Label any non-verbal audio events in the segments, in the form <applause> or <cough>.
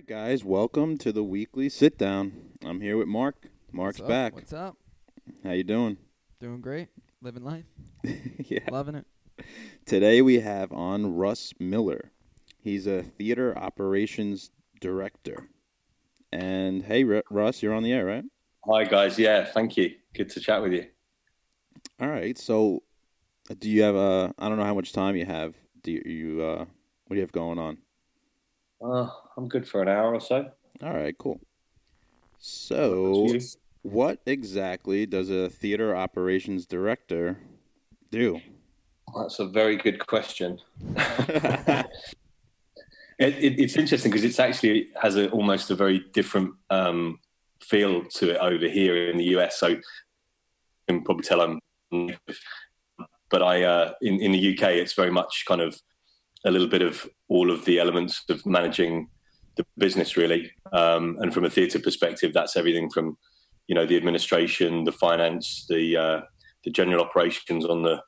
right, guys, welcome to the weekly sit down. I'm here with Mark. Mark's What's up? back. What's up? How you doing? Doing great. Living life. <laughs> yeah. Loving it. Today we have on Russ Miller. He's a theater operations director. And hey, Ru- Russ, you're on the air, right? Hi guys, yeah, thank you. Good to chat with you. All right. So, uh, do you have a? I don't know how much time you have. Do you? you uh, what do you have going on? Uh, I'm good for an hour or so. All right. Cool. So, what exactly does a theater operations director do? That's a very good question. <laughs> it, it, it's interesting because it's actually has a, almost a very different um, feel to it over here in the US. So you can probably tell I'm, but I uh, in in the UK it's very much kind of a little bit of all of the elements of managing the business really. Um, and from a theatre perspective, that's everything from you know the administration, the finance, the uh, the general operations on the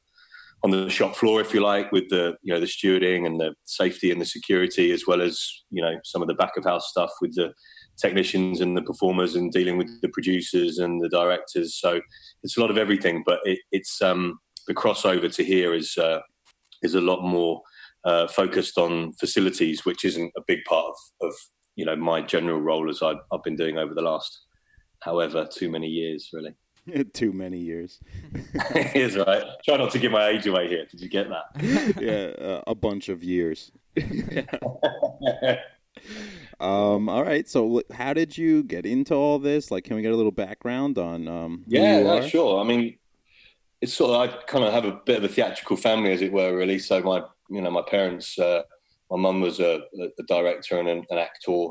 on the shop floor, if you like, with the you know the stewarding and the safety and the security, as well as you know some of the back of house stuff with the technicians and the performers and dealing with the producers and the directors. So it's a lot of everything, but it, it's um, the crossover to here is uh, is a lot more uh, focused on facilities, which isn't a big part of, of you know my general role as I've, I've been doing over the last however too many years really. <laughs> Too many years. <laughs> it is right. Try not to give my age away here. Did you get that? <laughs> yeah, uh, a bunch of years. um, all right. So, how did you get into all this? Like, can we get a little background on um, yeah, no, sure. I mean, it's sort of I kind of have a bit of a theatrical family, as it were, really. So my, you know, my parents, uh, my mum was a, a director and an, an actor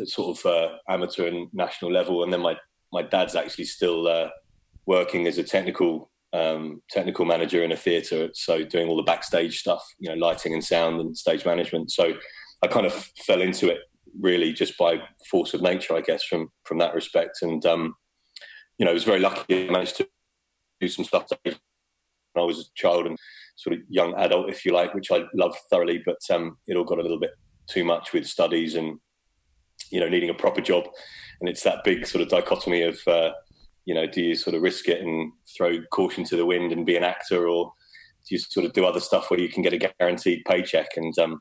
at sort of uh, amateur and national level, and then my my dad's actually still uh, working as a technical um, technical manager in a theatre, so doing all the backstage stuff, you know, lighting and sound and stage management. So I kind of fell into it really just by force of nature, I guess, from from that respect. And um, you know, I was very lucky. I managed to do some stuff when I was a child and sort of young adult, if you like, which I loved thoroughly. But um, it all got a little bit too much with studies and you know needing a proper job. And it's that big sort of dichotomy of uh, you know, do you sort of risk it and throw caution to the wind and be an actor, or do you sort of do other stuff where you can get a guaranteed paycheck? And um,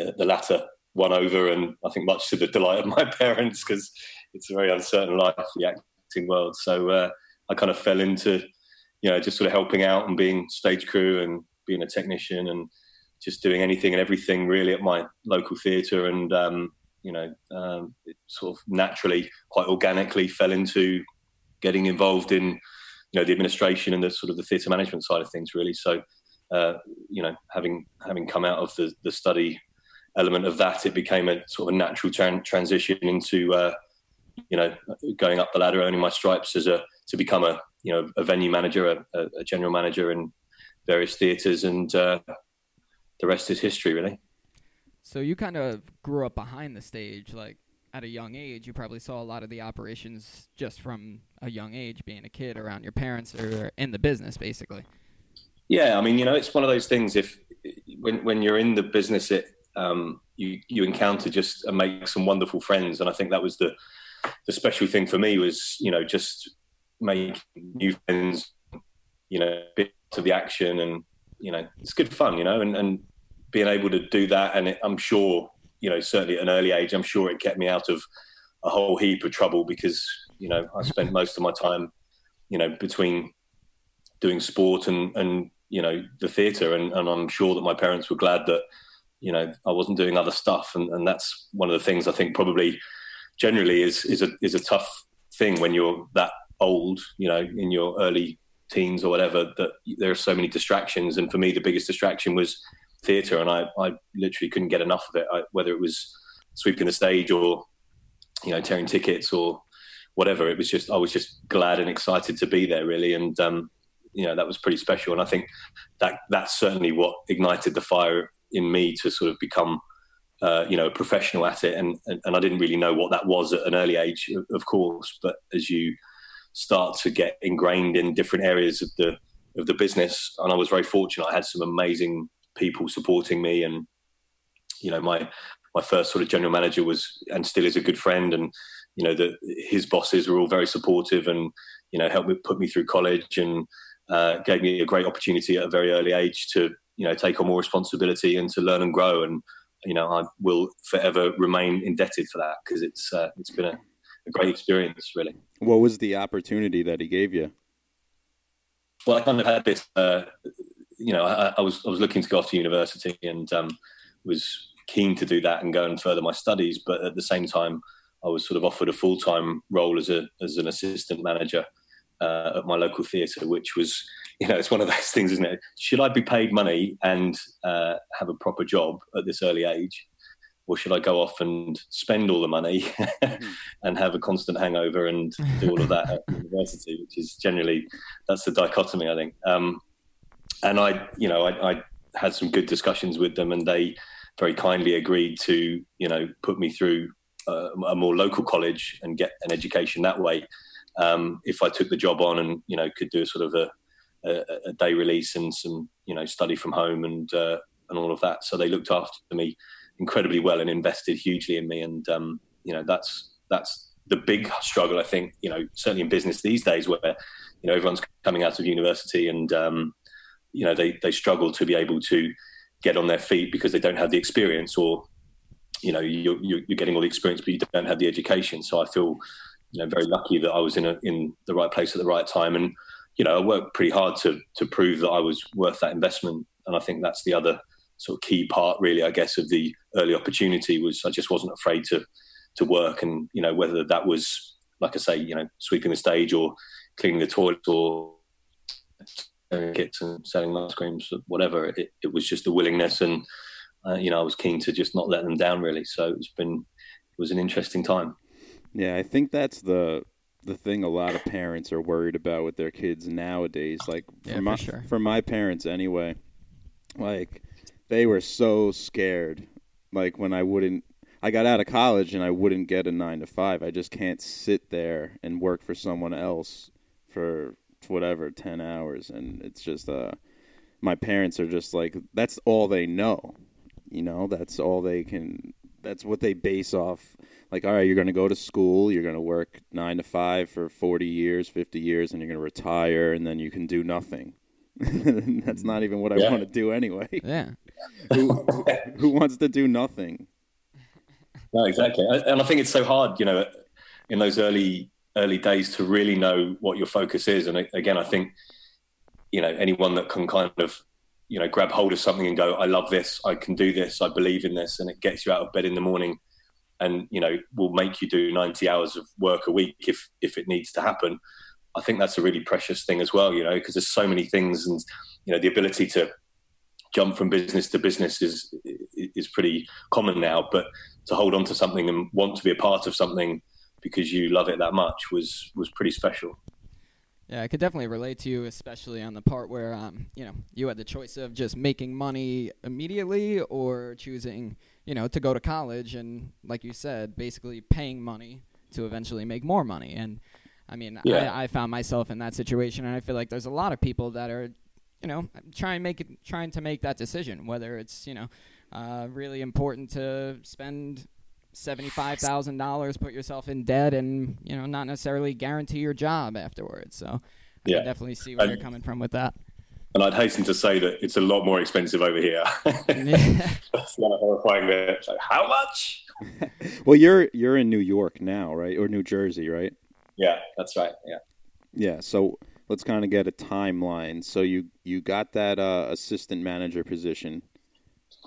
uh, the latter won over, and I think much to the delight of my <laughs> parents because it's a very uncertain life, the acting world. So uh, I kind of fell into, you know, just sort of helping out and being stage crew and being a technician and just doing anything and everything really at my local theatre. And, um, you know, um, it sort of naturally, quite organically fell into getting involved in, you know, the administration and the sort of the theatre management side of things really. So, uh, you know, having, having come out of the, the study element of that, it became a sort of a natural tran- transition into, uh, you know, going up the ladder, earning my stripes as a to become a you know a venue manager, a, a general manager in various theatres, and uh, the rest is history, really. So you kind of grew up behind the stage, like at a young age. You probably saw a lot of the operations just from a young age, being a kid around your parents or in the business, basically. Yeah, I mean, you know, it's one of those things. If when when you're in the business, it um, you you encounter just and make some wonderful friends, and I think that was the the special thing for me was you know just making new friends, you know, bit to the action, and you know, it's good fun, you know, and and being able to do that, and it, I'm sure, you know, certainly at an early age, I'm sure it kept me out of a whole heap of trouble because you know I spent mm-hmm. most of my time, you know, between doing sport and and you know the theatre, and, and I'm sure that my parents were glad that you know I wasn't doing other stuff, and, and that's one of the things I think probably generally is is a is a tough thing when you're that old, you know, in your early teens or whatever. That there are so many distractions, and for me, the biggest distraction was theatre, and I I literally couldn't get enough of it. I, whether it was sweeping the stage or you know tearing tickets or whatever, it was just I was just glad and excited to be there, really, and um, you know that was pretty special. And I think that that's certainly what ignited the fire in me to sort of become uh, you know, a professional at it. And, and, and I didn't really know what that was at an early age, of, of course. But as you start to get ingrained in different areas of the of the business, and I was very fortunate. I had some amazing people supporting me, and you know, my my first sort of general manager was and still is a good friend, and you know that his bosses were all very supportive and you know helped me put me through college and uh, gave me a great opportunity at a very early age to you know take on more responsibility and to learn and grow and you know I will forever remain indebted for that because it's uh, it's been a, a, great experience really. What was the opportunity that he gave you? Well, I kind of had this. Uh, you know, I, I, was I was looking to go off to university and um, was keen to do that and go and further my studies, but at the same time, I was sort of offered a full time role as a as an assistant manager uh, at my local theatre, which was you know it's one of those <laughs> things, isn't it? Should I be paid money and uh, have a proper job at this early age? Or should I go off and spend all the money <laughs> and have a constant hangover and do all of that at <laughs> university, which is generally that's the dichotomy, I think. Um, and I, you know, I, I had some good discussions with them, and they very kindly agreed to, you know, put me through uh, a more local college and get an education that way. Um, if I took the job on and you know could do a sort of a, a, a day release and some you know study from home and uh, and all of that, so they looked after me incredibly well and invested hugely in me. And um, you know that's that's the big struggle I think you know certainly in business these days where you know everyone's coming out of university and um, you know they they struggle to be able to get on their feet because they don't have the experience or you know you're, you're getting all the experience but you don't have the education. So i feel you know very lucky that i was in a, in the right place at the right time. And you know i worked pretty hard to to prove that i was worth that investment. And i think that's the other sort of key part really i guess of the early opportunity was i just wasn't afraid to to work and you know whether that was like i say you know sweeping the stage or cleaning the toilet or kits and selling ice creams whatever it, it was just the willingness and uh, you know, I was keen to just not let them down really. So it's been it was an interesting time. Yeah, I think that's the the thing a lot of parents are worried about with their kids nowadays. Like for yeah, my for, sure. for my parents anyway, like they were so scared. Like when I wouldn't I got out of college and I wouldn't get a 9 to 5. I just can't sit there and work for someone else for whatever 10 hours and it's just uh my parents are just like that's all they know you know, that's all they can. That's what they base off. Like, all right, you're going to go to school, you're going to work nine to five for 40 years, 50 years, and you're going to retire, and then you can do nothing. <laughs> that's not even what I want to do anyway. Yeah. Who, <laughs> who wants to do nothing? No, exactly. And I think it's so hard, you know, in those early early days to really know what your focus is. And again, I think, you know, anyone that can kind of you know grab hold of something and go i love this i can do this i believe in this and it gets you out of bed in the morning and you know will make you do 90 hours of work a week if if it needs to happen i think that's a really precious thing as well you know because there's so many things and you know the ability to jump from business to business is is pretty common now but to hold on to something and want to be a part of something because you love it that much was was pretty special yeah, I could definitely relate to you, especially on the part where um, you know you had the choice of just making money immediately or choosing, you know, to go to college and, like you said, basically paying money to eventually make more money. And I mean, yeah. I, I found myself in that situation, and I feel like there's a lot of people that are, you know, trying make it, trying to make that decision, whether it's you know, uh, really important to spend seventy-five thousand dollars, put yourself in debt, and you know not necessarily guarantee your job afterwards. So I yeah. definitely see where you're coming from with that. And I'd hasten to say that it's a lot more expensive over here. <laughs> <laughs> That's not a horrifying bit. Like, how much? <laughs> well, you're you're in New York now, right, or New Jersey, right? Yeah, that's right. Yeah. Yeah. So let's kind of get a timeline. So you you got that uh, assistant manager position,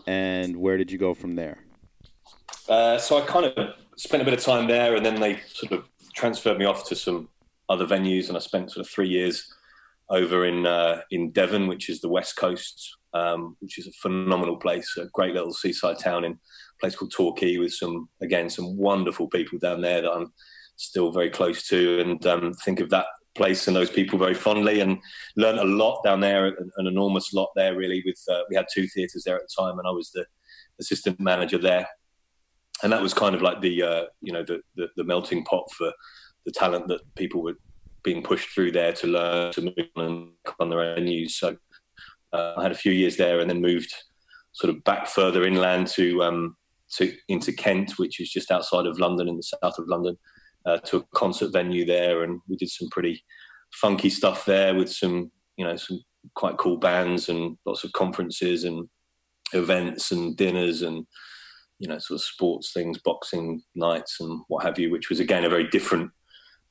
and where did you go from there? Uh, so I kind of spent a bit of time there, and then they sort of transferred me off to some other venues, and I spent sort of three years over in uh, in Devon, which is the west coast, um, which is a phenomenal place, a great little seaside town in a place called Torquay, with some again some wonderful people down there that I'm still very close to, and um, think of that place and those people very fondly, and learned a lot down there, an, enormous lot there really. With uh, we had two theatres there at the time, and I was the assistant manager there and that was kind of like the uh, you know the, the, the melting pot for the talent that people were being pushed through there to learn to move on on their own news. So uh, I had a few years there, and then moved sort of back further inland to um, to into Kent, which is just outside of London in the south of London, uh, to a concert venue there, and we did some pretty funky stuff there with some you know some quite cool bands and lots of conferences and events and dinners and you know sort of sports things, boxing nights and what have you, which was again a very different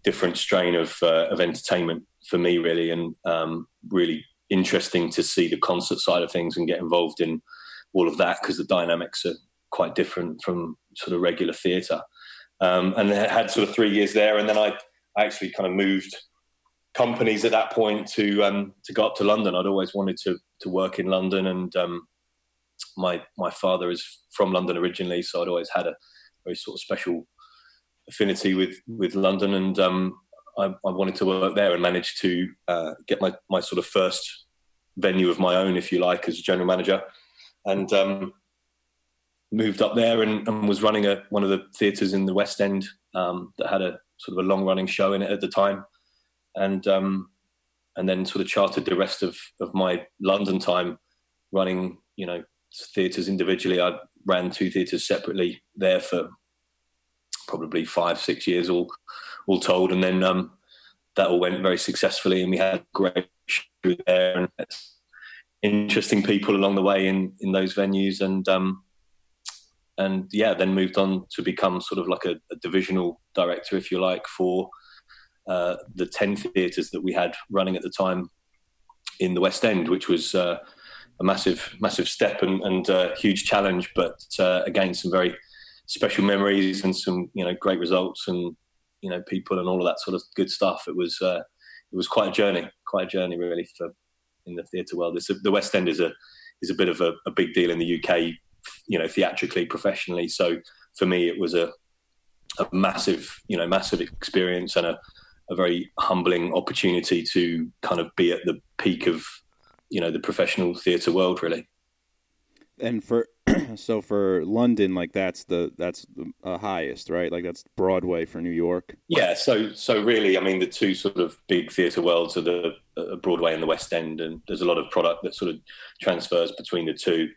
different strain of uh, of entertainment for me really, and um, really interesting to see the concert side of things and get involved in all of that because the dynamics are quite different from sort of regular theatre. Um, and had sort of three years there, and then I, actually kind of moved companies at that point to um, to go up to London. I'd always wanted to to work in London, and um, my my father is from London originally, so I'd always had a very sort of special affinity with with London, and um, I, I, wanted to work there and managed to uh, get my my sort of first venue of my own, if you like, as a general manager, and um, moved up there and, and, was running a one of the theatres in the West End um, that had a sort of a long running show in it at the time, and um, and then sort of chartered the rest of of my London time running, you know, theatres individually. I ran two theatres separately there for probably five, six years all all told, and then um, that all went very successfully, and we had great show there and interesting people along the way in in those venues, and um, and yeah, then moved on to become sort of like a, a divisional director, if you like, for uh, the ten theatres that we had running at the time in the West End, which was uh, a massive, massive step and, and uh, huge challenge, but uh, again, some very special memories and some you know great results and you know people and all of that sort of good stuff. It was uh, it was quite a journey, quite a journey really for in the theatre world. It's A, the West End is a is a bit of a, a, big deal in the UK, you know, theatrically, professionally. So for me, it was a a massive, you know, massive experience and a, a very humbling opportunity to kind of be at the peak of, you know, the professional theatre world, really. And for <clears throat> so for London, like that's the that's the uh, highest, right? Like that's Broadway for New York. Yeah. So so really, I mean, the two sort of big theatre worlds are the uh, Broadway and the West End, and there's a lot of product that sort of transfers between the two.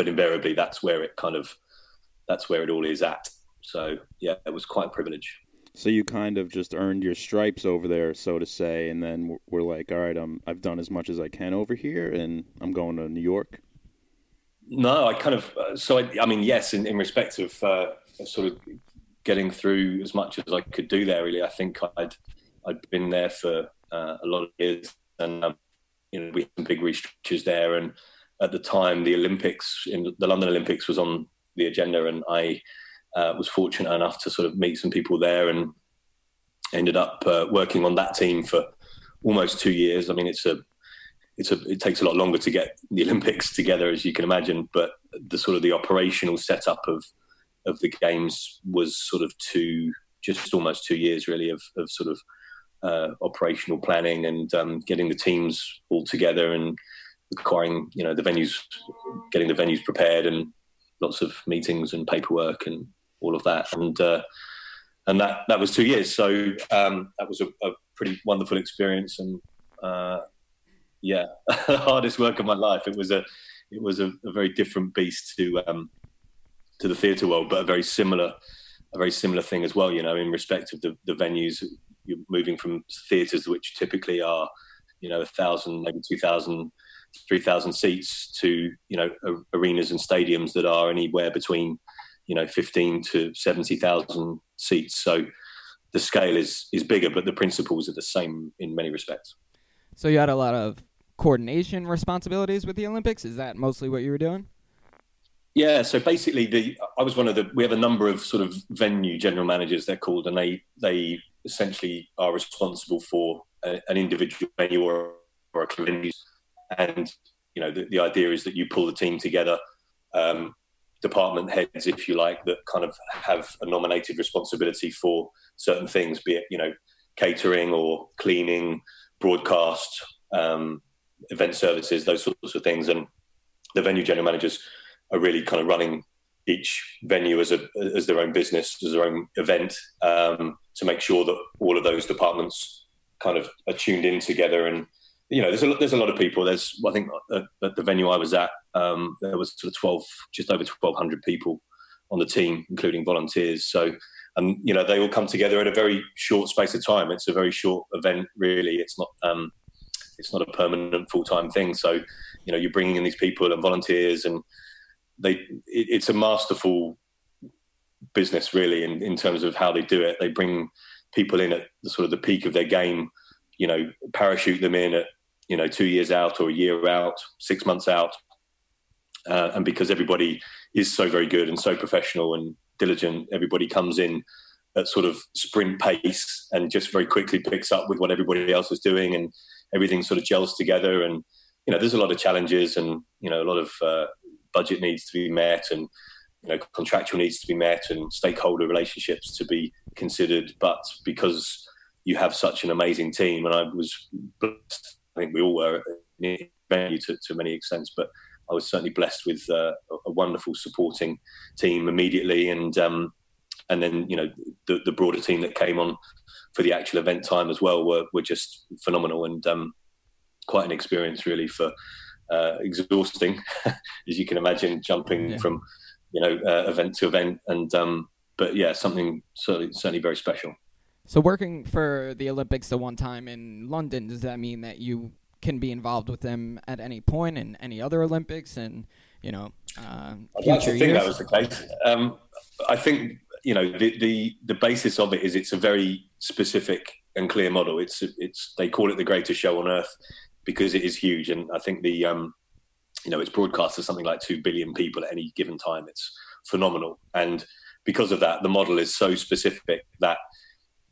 But invariably, that's where it kind of that's where it all is at. So yeah, it was quite a privilege. So you kind of just earned your stripes over there, so to say, and then we're like, all right, I'm I've done as much as I can over here, and I'm going to New York. No, I kind of. Uh, so I, I, mean, yes, in, in respect of uh, sort of getting through as much as I could do there. Really, I think I'd I'd been there for uh, a lot of years, and um, you know we had some big restructures there. And at the time, the Olympics in the London Olympics was on the agenda, and I uh, was fortunate enough to sort of meet some people there, and ended up uh, working on that team for almost two years. I mean, it's a it's a, it takes a lot longer to get the <laughs> Olympics together, as you can imagine. But the sort of the operational setup of of the games was sort of two, just almost two years really of, of sort of uh, operational planning and um, getting the teams all together and acquiring, you know, the venues, getting the venues prepared and lots of meetings and paperwork and all of that. And uh, and that that was two years. So um, that was a, a, pretty wonderful experience and. Uh, yeah, the <laughs> hardest work of my life. It was a it was a, a very different beast to um, to the theatre world, but a very similar a very similar thing as well. You know, in respect of the, the venues, you're moving from theatres which typically are you know a thousand, maybe two thousand, three thousand seats to you know arenas and stadiums that are anywhere between you know fifteen to seventy thousand seats. So the scale is is bigger, but the principles are the same in many respects. So you had a lot of coordination responsibilities with the Olympics? Is that mostly what you were doing? Yeah, so basically, the I was one of the. We have a number of sort of venue general managers. They're called, and they they essentially are responsible for a, an individual venue or, or a venue. And you know, the, the idea is that you pull the team together, um, department heads, if you like, that kind of have a nominated responsibility for certain things, be it you know, catering or cleaning, broadcast, um, event services, those sorts of things. And the venue general managers are really kind of running each venue as a as their own business, as their own event, um, to make sure that all of those departments kind of are tuned in together. And you know, there's a there's a lot of people. There's I think at, at the venue I was at, um, there was sort of twelve, just over twelve hundred people on the team, including volunteers. So, and you know, they all come together in a very short space of time. It's a very short event, really. It's not um, it's not a permanent full time thing. So, you know, you're bringing in these people and volunteers, and they it, it's a masterful business, really, in, in terms of how they do it. They bring people in at the sort of the peak of their game. You know, parachute them in at you know two years out or a year out, six months out, uh, and because everybody is so very good and so professional and diligent, everybody comes in at sort of sprint pace and just very quickly picks up with what everybody else is doing, and everything sort of gels together. And you know, there's a lot of challenges, and you know, a lot of uh, budget needs to be met, and you know, contractual needs to be met, and stakeholder relationships to be considered. But because you have such an amazing team, and I was blessed, I think we all were venue to, to many extents, but I was certainly blessed with uh, a wonderful supporting team immediately, and um, and then you know the, the broader team that came on for the actual event time as well were were just phenomenal and um, quite an experience really for uh, exhausting, <laughs> as you can imagine, jumping yeah. from you know uh, event to event, and um, but yeah, something certainly certainly very special. So working for the Olympics the one time in London, does that mean that you can be involved with them at any point in any other Olympics and you know uh, I'd like to think that was the case. Um, I think you know the, the the basis of it is it's a very specific and clear model. It's it's they call it the greatest show on earth because it is huge, and I think the um, you know it's broadcast to something like two billion people at any given time. It's phenomenal, and because of that, the model is so specific that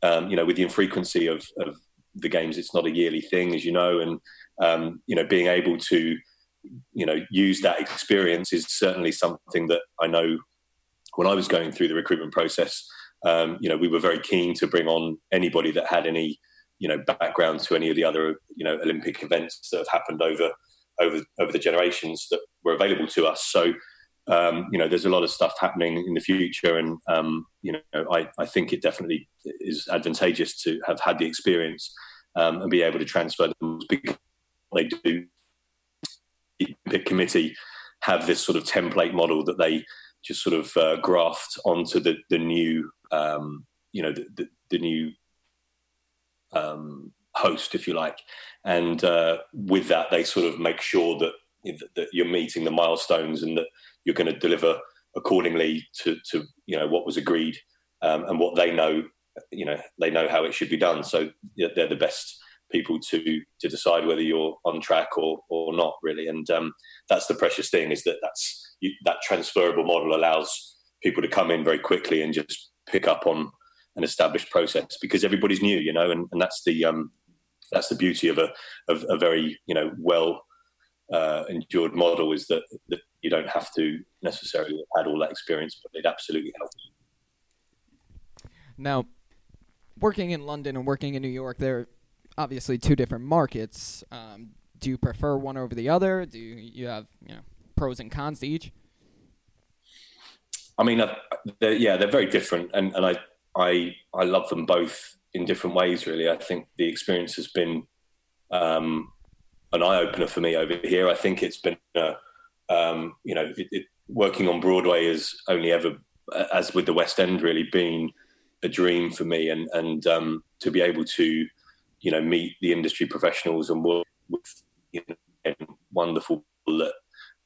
um, you know with the infrequency of, of the games, it's not a yearly thing, as you know, and um, you know being able to you know use that experience is certainly something that I know when I was going through the recruitment process. Um, you know, we were very keen to bring on anybody that had any you know background to any of the other you know Olympic events that have happened over over over the generations that were available to us. So um, you know, there's a lot of stuff happening in the future, and um, you know, I, I think it definitely is advantageous to have had the experience um, and be able to transfer them because they do. The committee have this sort of template model that they just sort of uh, graft onto the the new, um, you know, the, the, the new um, host, if you like, and uh, with that, they sort of make sure that that you're meeting the milestones and that you're going to deliver accordingly to, to you know what was agreed um, and what they know you know they know how it should be done. So they're the best people to to decide whether you're on track or or not really. And um, that's the precious thing is that that's you, that transferable model allows people to come in very quickly and just pick up on an established process because everybody's new you know and, and that's the um, that's the beauty of a of a very you know well uh, endured model is that, that you don't have to necessarily have had all that experience, but it absolutely helps. Now, working in London and working in New York, they're obviously two different markets. Um, do you prefer one over the other? Do you, you have you know pros and cons to each? I mean, uh, they're, yeah, they're very different, and, and I I I love them both in different ways. Really, I think the experience has been um, an eye opener for me over here. I think it's been, um, you know, it, it, working on Broadway has only ever, as with the West End, really been a dream for me, and and um, to be able to, you know, meet the industry professionals and work with you know, wonderful people that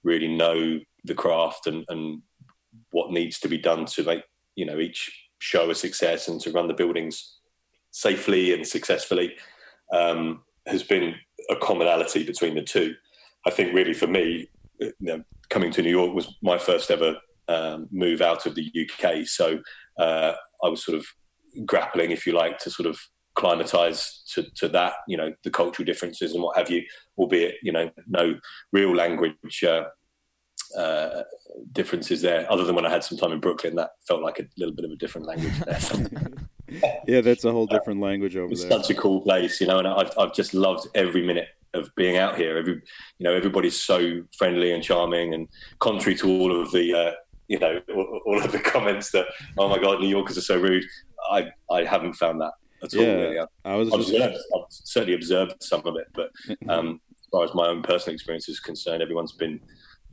really know the craft and and what needs to be done to make you know each show a success and to run the buildings safely and successfully um, has been a commonality between the two. I think really for me, you know, coming to New York was my first ever um, move out of the UK. So uh, I was sort of grappling, if you like, to sort of climatize to, to that, you know, the cultural differences and what have you, albeit, you know, no real language uh, uh, differences there, other than when I had some time in Brooklyn, that felt like a little bit of a different language there. <laughs> <laughs> yeah, that's a whole different language over there. it's there. Such a cool place, you know, and I've I've just loved every minute of being out here. Every you know, everybody's so friendly and charming, and contrary to all of the uh, you know all of the <laughs> comments that oh my god, New Yorkers are so rude. I I haven't found that at yeah, all. Really. I was I've, just... I've certainly observed some of it, but <laughs> um, as far as my own personal experience is concerned, everyone's been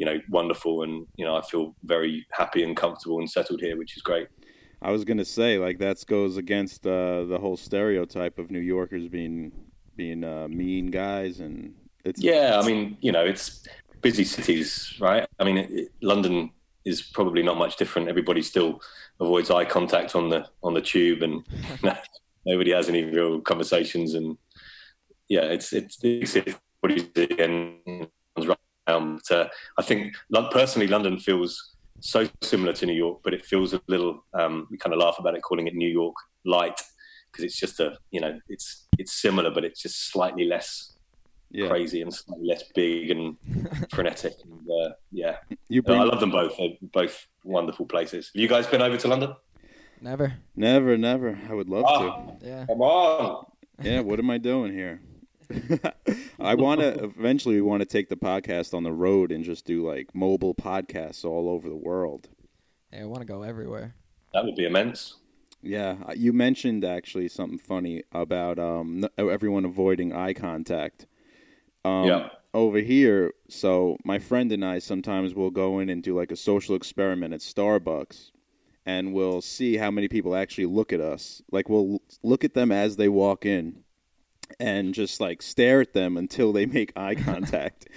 you know, wonderful. And you know, I feel very happy and comfortable and settled here, which is great. I was gonna say like that goes against uh, the whole stereotype of New Yorkers being being uh, mean guys, and it's yeah. I mean, you know, it's busy cities, right? I mean, it, it, London is probably not much different. Everybody still avoids eye contact on the on the tube, and <laughs> <laughs> nobody has any real conversations. And yeah, it's it's, it's everybody's and but, uh, I think personally, London feels so similar to New York, but it feels a little. Um, we kind of laugh about it, calling it New York light, because it's just a you know it's it's similar, but it's just slightly less yeah. crazy and slightly less big and <laughs> frenetic. And, uh, yeah, you bring... I love them both. They're both wonderful places. Have you guys been over to London? Never. Never, never. I would love oh, to. Yeah. Come on. Yeah. What am I doing here? I want to eventually we want to take the podcast on the road and just do like mobile podcasts all over the world. Yeah, I want to go everywhere. That would be immense. Yeah, uh, you mentioned actually something funny about um, everyone avoiding eye contact. Um, yeah. Over here, so my friend and I sometimes will go in and do like a social experiment at Starbucks, and we'll see how many people actually look at us. Like we'll look at them as they walk in, and just like stare at them until they make eye contact.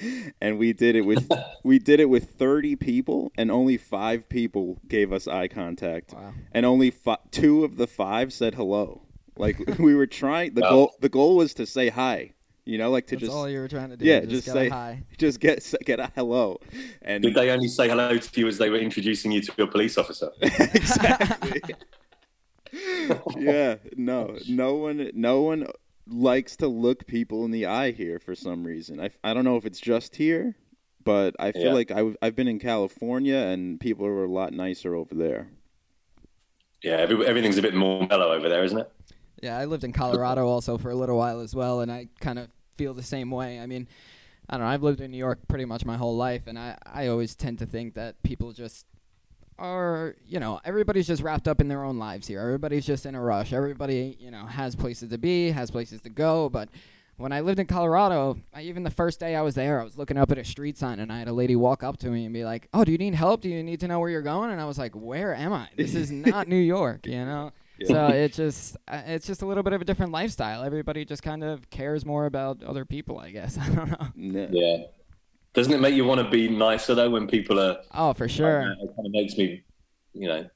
and we did it with <laughs> we did it with 30 people and only 5 people gave us eye contact. Wow. And only fi- 2 of the 5 said hello. Like we were trying the goal the goal was to say hi. You know, like to That's just all you were trying to do. Yeah, just, just say hi. Just get get a hello. And did they only say hello to you as they were introducing you to a police officer? <laughs> exactly. <laughs> yeah, no, no one, no one likes to look people in the eye here for some reason. I, I don't know if it's just here, but I feel yeah. like I, I've been in California and people are a lot nicer over there. Yeah, every, everything's a bit more mellow over there, isn't it? Yeah, I lived in Colorado also for a little while as well, and I kind of feel the same way. I mean, I don't know. I've lived in New York pretty much my whole life, and I, I always tend to think that people just are, you know, everybody's just wrapped up in their own lives here. Everybody's just in a rush. Everybody, you know, has places to be, has places to go. But when I lived in Colorado, I, even the first day I was there, I was looking up at a street sign and I had a lady walk up to me and be like, "Oh, do you need help? Do you need to know where you're going?" And I was like, "Where am I? This is <laughs> not New York, you know." Yeah. So it just uh, it's just a little bit of a different lifestyle. Everybody just kind of cares more about other people, I guess. <laughs> I don't know. Yeah. Doesn't it make you want to be nicer though when people are? Oh, for sure. Uh, it kind of makes me, you know,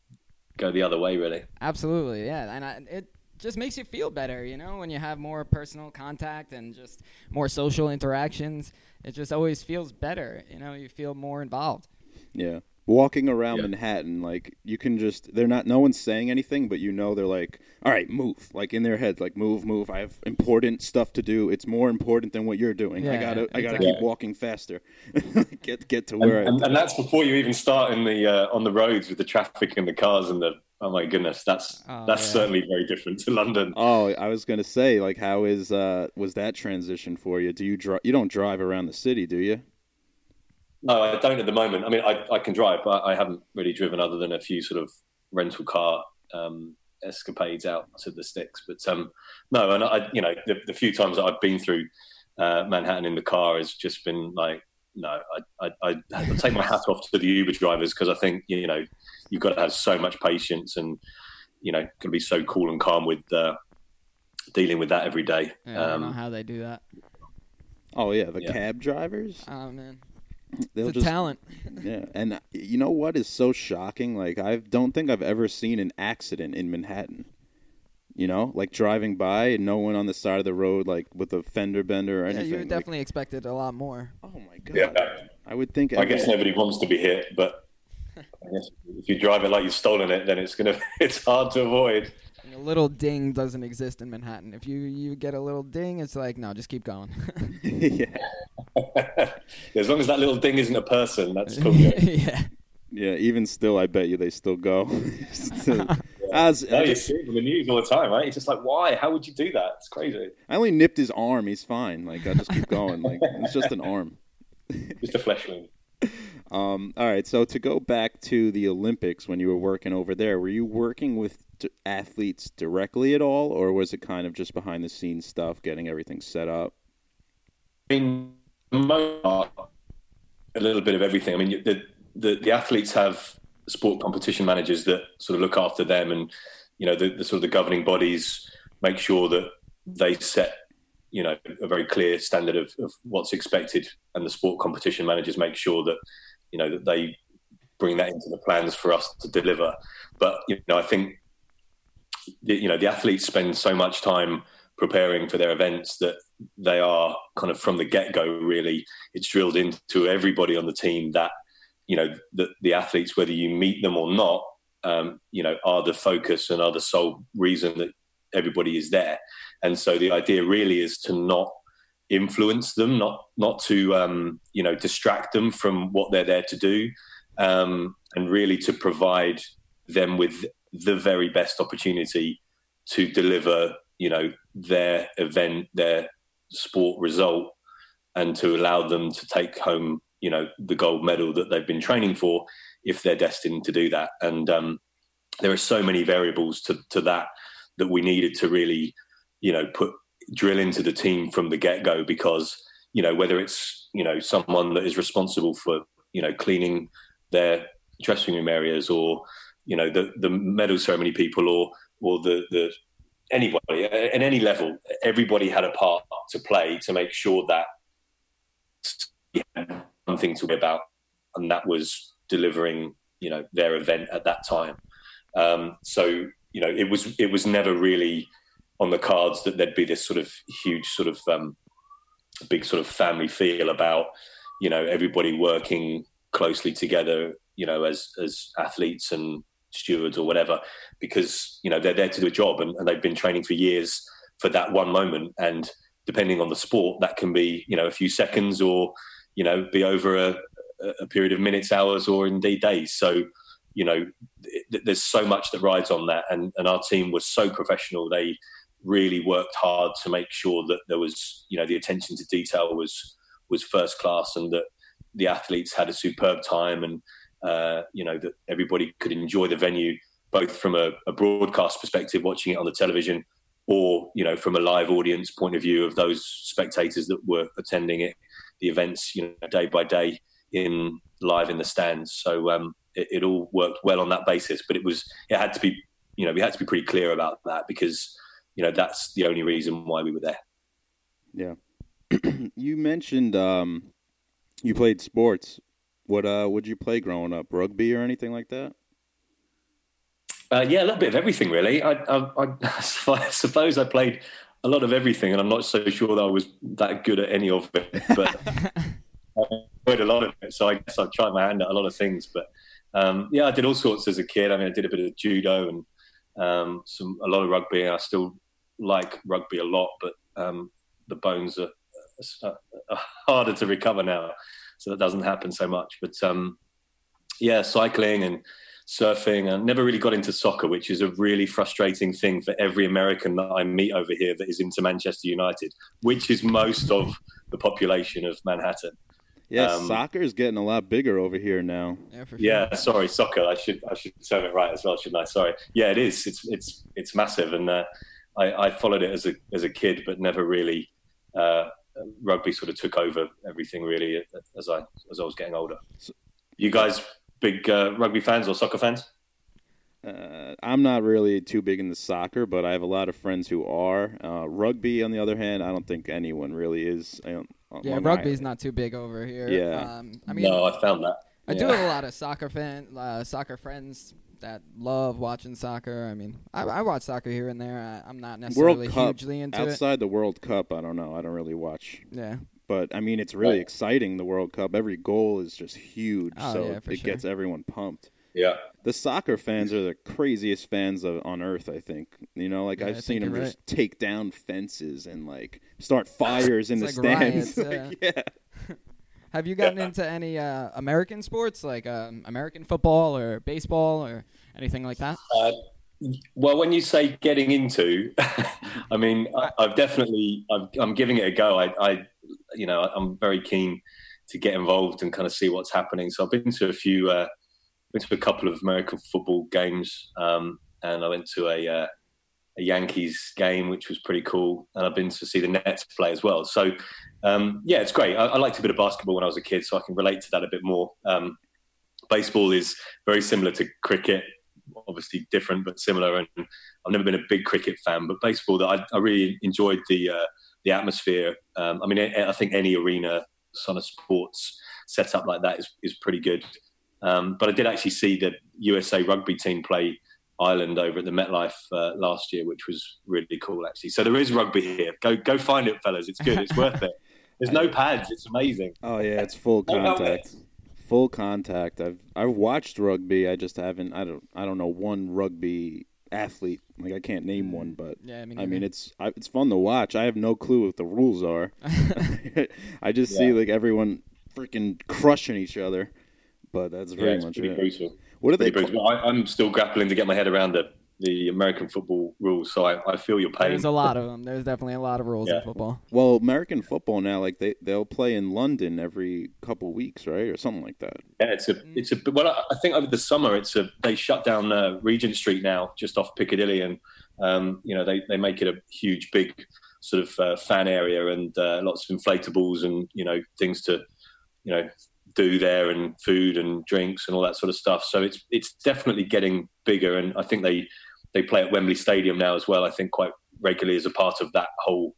go the other way. Really. Absolutely, yeah, and I, it just makes you feel better, you know, when you have more personal contact and just more social interactions. It just always feels better, you know. You feel more involved. Yeah walking around yeah. Manhattan, like you can just they're not no one's saying anything, but you know they're like, all right, move, like in their head, like move, move. I have important stuff to do. It's more important than what you're doing. Yeah, I gotta exactly. I gotta keep walking faster. <laughs> get get to where. And, and, and, that's before you even start in the uh, on the roads with the traffic and the cars and the. Oh my goodness, that's oh, that's yeah. certainly very different to London. Oh, I was gonna say, like, how is uh was that transition for you? Do you drive? You don't drive around the city, do you? No, I don't at the moment. I mean, I, I can drive, but I haven't really driven other than a few sort of rental car um, escapades out to the sticks. But um, no, and I, you know, the, the, few times that I've been through uh, Manhattan in the car has just been like, no, I, I, I take my hat off to the Uber drivers because I think you know you've got to have so much patience and you know, got to be so cool and calm with uh, dealing with that every day. Yeah, I don't know um, how they do that. Oh yeah, the yeah. cab drivers. Oh man. They'll it's a just, talent. yeah, and uh, you know what is so shocking? Like I don't think I've ever seen an accident in Manhattan. You know, like driving by and no one on the side of the road, like with a fender bender or yeah, anything. you definitely like, expected a lot more. Oh my god! Yeah. I would think. I guess nobody wants to be hit, but <laughs> I guess if you drive it like you've stolen it, then it's gonna <laughs> it's hard to avoid a little ding doesn't exist in Manhattan. If you you get a little ding, it's like no, just keep going. <laughs> <laughs> yeah. <laughs> as long as that little ding isn't a person, that's cool. yeah. Yeah. Even still, I bet you they still go. still, yeah. As no, you see it in the news all the time, right? It's just like, why? How would you do that? It's crazy. I only nipped his arm. He's fine. Like I just keep going. Like it's just an arm. just a flesh wound. Um, all right. So to go back to the Olympics when you were working over there, were you working with athletes directly at all, or was it kind of just behind the scenes stuff, getting everything set up? I mean, a little bit of everything. I mean, the, the, the athletes have sport competition managers that sort of look after them, and you know, the, the sort of the governing bodies make sure that they set you know a very clear standard of, of what's expected, and the sport competition managers make sure that you know that they bring that into the plans for us to deliver. But you know, I think you know the athletes spend so much time preparing for their events that they are kind of from the get go. Really, it's drilled into everybody on the team that you know the, the athletes, whether you meet them or not, um, you know, are the focus and are the sole reason that everybody is there. And so the idea really is to not influence them, not not to um, you know distract them from what they're there to do, um, and really to provide them with the very best opportunity to deliver you know their event, their sport result, and to allow them to take home you know the gold medal that they've been training for if they're destined to do that. And um, there are so many variables to, to that that we needed to really you know put drill into the team from the get go because you know whether it's you know someone that is responsible for you know cleaning their dressing room areas or you know the the medal ceremony people or or the the anybody at any level everybody had a part to play to make sure that had something to be about. And that was delivering you know their event at that time. Um, so you know it was it was never really on the cards that there'd be this sort of huge sort of um, big sort of family feel about you know everybody working closely together you know as as athletes and stewards or whatever because you know they're there to do a job and, and they've been training for years for that one moment. And depending on the sport that can be you know a few seconds or you know be over a, a period of minutes hours or indeed days. So you know th- there's so much that rides on that. And, and our team was so professional. They really worked hard to make sure that there was, you know, the attention to detail was was first class, and that the athletes had a superb time, and uh, you know that everybody could enjoy the venue both from a, a, broadcast perspective, watching it on the television, or you know from a live audience point of view of those spectators that were attending it, the events, you know, day by day in live in the stands. So um, it, it all worked well on that basis, but it was it had to be, you know, we had to be pretty clear about that because you know that's the only reason why we were there. Yeah, <clears throat> you mentioned um, you played sports. What uh, would you play growing up? Rugby or anything like that? Uh, yeah, a little bit of everything, really. I, I, I, <laughs> I, suppose I played a lot of everything, and I'm not so sure that I was that good at any of it. But <laughs> I played a lot of it, so I guess I tried my hand at a lot of things. But um, yeah, I did all sorts as a kid. I mean, I did a bit of judo and um, some a lot of rugby. And I still like rugby a lot, but um, the bones are, are, are, harder to recover now, so that doesn't happen so much. But um, yeah, cycling and surfing. I never really got into soccer, which is a really frustrating thing for every American that I meet over here that is into Manchester United, which is most of the population of Manhattan. Yeah, um, soccer is getting a lot bigger over here now. Yeah, sure. yeah, sorry, soccer. I should I should turn it right as well, shouldn't I? Sorry. Yeah, it is. It's it's it's massive, and uh, I, I, followed it as a as a kid, but never really. Uh, rugby sort of took over everything really as I as I was getting older. You guys big uh, rugby fans or soccer fans? Uh, I'm not really too big into soccer, but I have a lot of friends who are. Uh, rugby, on the other hand, I don't think anyone really is. yeah, rugby's not too big over here. Yeah, um, I mean, no, I found that. I yeah. do have a lot of soccer fan, uh, soccer friends that love watching soccer. I mean, I, I watch soccer here and there. I, am not necessarily World Cup, hugely into outside it. Outside the World Cup, I don't know. I don't really watch. Yeah. But I mean, it's really right. exciting. The World Cup. Every goal is just huge, oh, so yeah, it sure. gets everyone pumped. Yeah. The soccer fans are the craziest fans of, on earth. I think. You know, like yeah, I've seen them right. just take down fences and like start <laughs> fires in the like stands. Riots, like, <laughs> yeah. <laughs> Have you <laughs> gotten into any uh, American sports like um, American football or baseball or anything like that? Uh, well, when you say getting into, <laughs> I mean, I, have definitely, i am giving it a go. I, I, you know, I'm very keen to get involved and kind of see what's happening. So I've been to a few, uh, been to a couple of American football games, um, and I went to a, uh, a Yankees game, which was pretty cool, and I've been to see the Nets play as well. So um, yeah, it's great. I, I, liked a bit of basketball when I was a kid, so I can relate to that a bit more. Um, baseball is very similar to cricket, obviously different but similar. And I've never been a big cricket fan, but baseball, I, I really enjoyed the uh, the atmosphere. Um, I mean, I, I think any arena sort of sports set up like that is is pretty good. Um, but I did actually see the USA rugby team play Ireland over at the MetLife uh, last year, which was really cool actually. So there is rugby here. Go go find it, fellas. It's good. It's worth it. <laughs> There's no pads. It's amazing. Oh yeah, it's full <laughs> oh, contact. Full contact. I've I've watched rugby. I just haven't. I don't. I don't know one rugby athlete. Like I can't name one, mm. but yeah, I mean, I mean it's I, it's fun to watch. I have no clue what the rules are. <laughs> <laughs> I just yeah. see like everyone freaking crushing each other. But that's very yeah, much it. Brutal. What are they? Call- I, am still grappling to get my head around it the American football rules. So I, I feel your pain. There's a lot of <laughs> them. There's definitely a lot of rules yeah. in football. Well, American football now, like they they'll play in London every couple weeks, right, or something like that. Yeah, it's a it's a well. I think over the summer, it's a they shut down uh, Regent Street now, just off Piccadilly, and um, you know they they make it a huge, big sort of uh, fan area and uh, lots of inflatables and you know things to you know do there and food and drinks and all that sort of stuff. So it's it's definitely getting bigger, and I think they they play at Wembley Stadium now as well. I think quite regularly as a part of that whole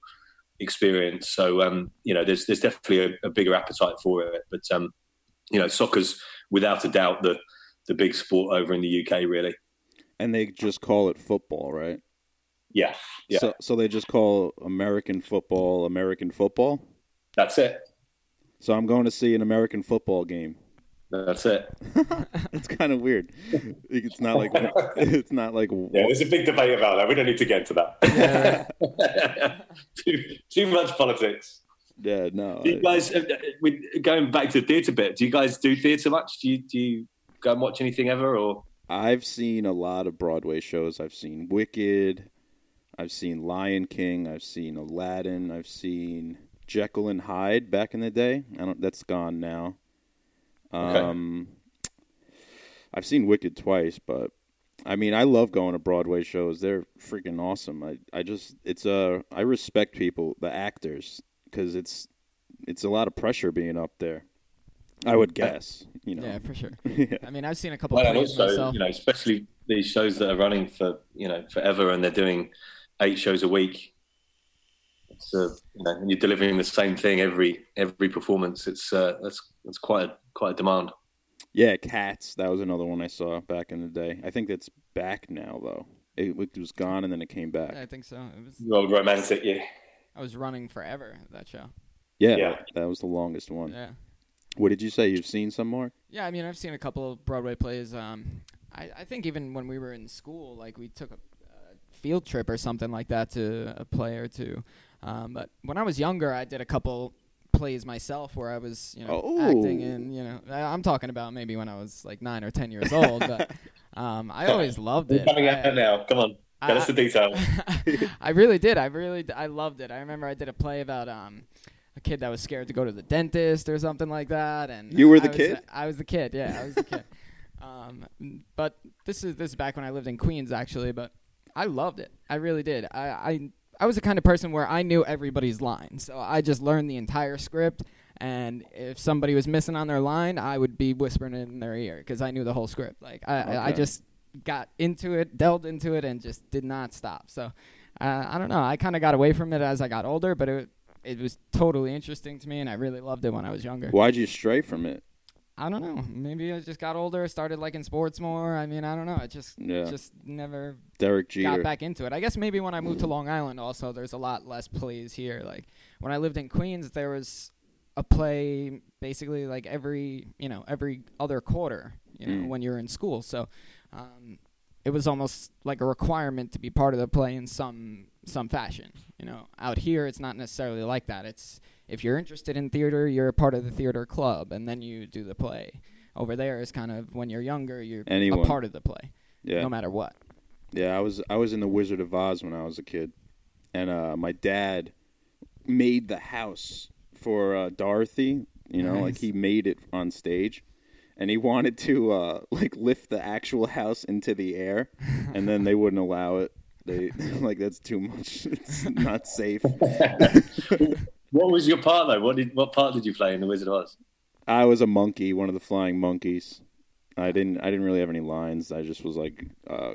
experience. So um, you know, there's there's definitely a, a bigger appetite for it. But um, you know, soccer's without a doubt the the big sport over in the UK, really. And they just call it football, right? Yeah. Yeah. So, so they just call American football American football. That's it. So I'm going to see an American football game. That's it. <laughs> it's kind of weird. It's not like <laughs> it's not like yeah. There's a big debate about that. We don't need to get into that. Yeah. <laughs> too, too much politics. Yeah, no. Do you guys, uh, uh, going back to the theatre bit, do you guys do theatre much? Do you do you go and watch anything ever? Or I've seen a lot of Broadway shows. I've seen Wicked. I've seen Lion King. I've seen Aladdin. I've seen Jekyll and Hyde back in the day. I don't. That's gone now. Um, okay. I've seen Wicked twice, but I mean, I love going to Broadway shows. They're freaking awesome. I, I just, it's a, uh, I respect people, the actors, because it's, it's a lot of pressure being up there. I would guess, you know. Yeah, for sure. <laughs> yeah. I mean, I've seen a couple. Well, and also, myself. you know, especially these shows that are running for you know forever, and they're doing eight shows a week. So you know, and you're delivering the same thing every every performance. It's uh, that's that's quite a quite a demand. Yeah, Cats. That was another one I saw back in the day. I think it's back now though. It, it was gone and then it came back. Yeah, I think so. It was the old romantic, yeah. I was running forever that show. Yeah, yeah. That, that was the longest one. Yeah. What did you say? You've seen some more? Yeah, I mean, I've seen a couple of Broadway plays. Um, I, I think even when we were in school, like we took a, a field trip or something like that to a play or two. Um, but when I was younger, I did a couple plays myself where I was, you know, oh. acting in, you know, I'm talking about maybe when I was like nine or ten years old, but <laughs> um, I always loved it. Coming out now, come on, get I, us the details. <laughs> I really did. I really, I loved it. I remember I did a play about um, a kid that was scared to go to the dentist or something like that, and you were the I kid. Was, I was the kid. Yeah, I was the kid. <laughs> Um, but this is this is back when I lived in Queens, actually. But I loved it. I really did. I, I I was the kind of person where I knew everybody's line, so I just learned the entire script. And if somebody was missing on their line, I would be whispering it in their ear because I knew the whole script. Like I, okay. I just got into it, delved into it, and just did not stop. So uh, I don't know. I kind of got away from it as I got older, but it it was totally interesting to me, and I really loved it when I was younger. Why'd you stray from it? I don't know. Maybe I just got older, started liking sports more. I mean, I don't know. I just yeah. just never Derek Jeter. got back into it. I guess maybe when I moved to Long Island, also there's a lot less plays here. Like when I lived in Queens, there was a play basically like every you know every other quarter. You know, mm. when you're in school, so um, it was almost like a requirement to be part of the play in some some fashion. You know, out here it's not necessarily like that. It's if you're interested in theater, you're a part of the theater club, and then you do the play. Over there is kind of when you're younger, you're Anyone. a part of the play, yeah. no matter what. Yeah, I was I was in the Wizard of Oz when I was a kid, and uh, my dad made the house for uh, Dorothy. You know, nice. like he made it on stage, and he wanted to uh, <laughs> like lift the actual house into the air, and then they wouldn't allow it. They <laughs> like that's too much. <laughs> It's not safe. What was your part though? What did what part did you play in the Wizard of Oz? I was a monkey, one of the flying monkeys. I didn't. I didn't really have any lines. I just was like, uh,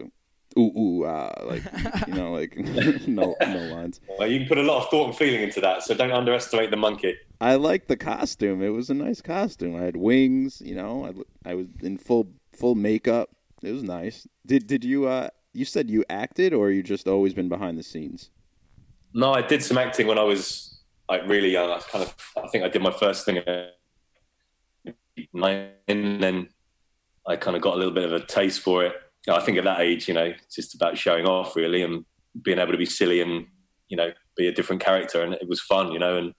ooh, ooh, ah, like you know, like <laughs> no, no lines. Well, you can put a lot of thought and feeling into that, so don't underestimate the monkey. I liked the costume. It was a nice costume. I had wings. You know, I, I was in full full makeup. It was nice. Did did you? Uh, you said you acted, or you just always been behind the scenes? No, I did some acting when I was like really young. I kind of, I think I did my first thing at nine, and then I kind of got a little bit of a taste for it. I think at that age, you know, it's just about showing off really and being able to be silly and you know be a different character, and it was fun, you know. And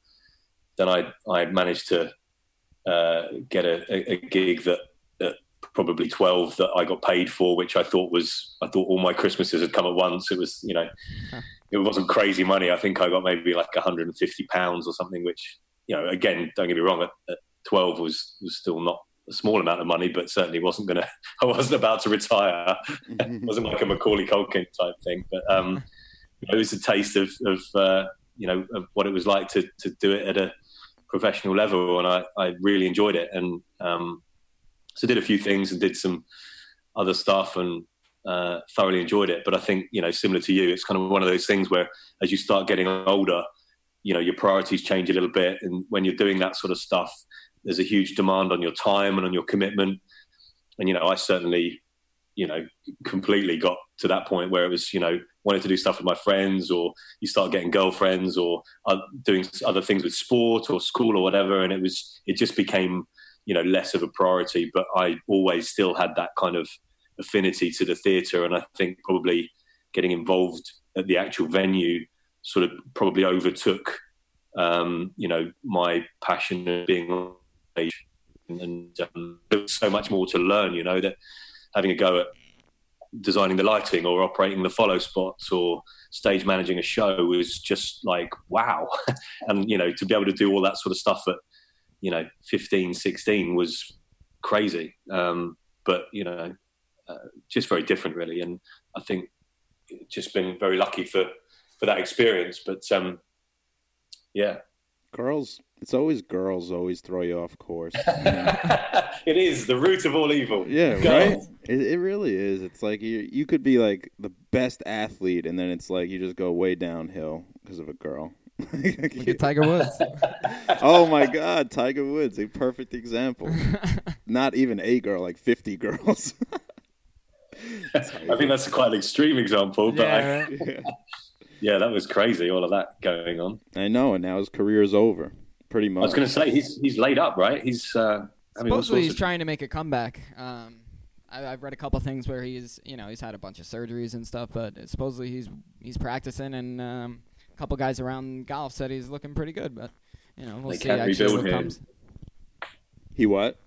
then I I managed to uh, get a, a, gig that at probably twelve that I got paid for, which I thought was I thought all my Christmases had come at once. It was you know. It wasn't crazy money. I think I got maybe like 150 pounds or something, which you know, again, don't get me wrong, at, at 12 was was still not a small amount of money, but certainly wasn't going <laughs> to. I wasn't about to retire. it <laughs> wasn't like a Macaulay Culkin type thing, but um, <laughs> it was a taste of, of uh, you know of what it was like to to do it at a professional level, and I, I really enjoyed it. And um, so did a few things and did some other stuff and uh, thoroughly enjoyed it. But I think you know, similar to you, it's kind of one of those things where as you start getting older, you know, your priorities change a little bit, and when you're doing that sort of stuff there's a huge demand on your time and on your commitment. And, you know, I certainly, you know, completely got to that point where it was, you know, wanted to do stuff with my friends or you start getting girlfriends or uh, doing other things with sport or school or whatever. And it was, it just became, you know, less of a priority. But I always still had that kind of affinity to the theatre. And I think probably getting involved at the actual venue sort of probably overtook um, you know my passion of being age, and um, there's so much more to learn. You know that having a go at designing the lighting or operating the follow spots or stage managing a show was just like wow <laughs> and you know to be able to do all that sort of stuff at you know 15 16 was crazy um, but you know uh, just very different really and i think just been very lucky for for that experience but um yeah girls it's always girls always throw you off course. <laughs> it is the root of all evil. Yeah, girls. right. It, it really is. It's like you you could be like the best athlete, and then it's like you just go way downhill because of a girl. Look at Tiger Woods. <laughs> oh my God, Tiger Woods, a perfect example. <laughs> Not even a girl, like fifty girls. I think that's quite an extreme example, but yeah. I, yeah. <laughs> yeah, that was crazy. All of that going on. I know, and now his career is over pretty much. I was going to say he's he's laid up, right? He's uh, supposedly he's of... trying to make a comeback. Um, I, have read a couple things where he's you know he's had a bunch of surgeries and stuff, but supposedly he's he's practicing, and um, a couple guys around golf said he's looking pretty good. But you know we'll they see. Can rebuild him. Comes. He what?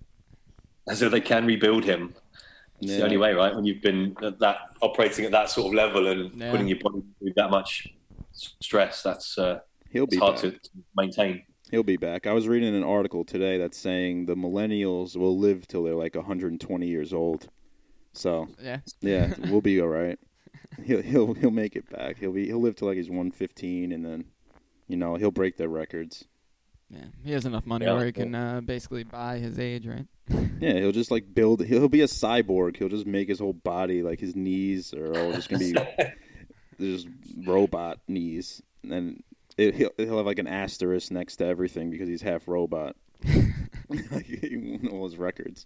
So they can rebuild him. It's yeah. the only way, right? When you've been that operating at that sort of level and yeah. putting your body through that much stress, that's uh, he'll be hard back. to maintain. He'll be back. I was reading an article today that's saying the millennials will live till they're like 120 years old. So yeah, yeah, <laughs> we'll be all right. He'll he'll he'll make it back. He'll be he'll live till like he's 115, and then you know he'll break their records. Yeah, he has enough money yeah. where he can uh, basically buy his age, right? <laughs> yeah, he'll just like build. He'll be a cyborg. He'll just make his whole body like his knees are all just gonna be <laughs> just robot knees, and it, he'll, he'll have like an asterisk next to everything because he's half robot. <laughs> Like all his records.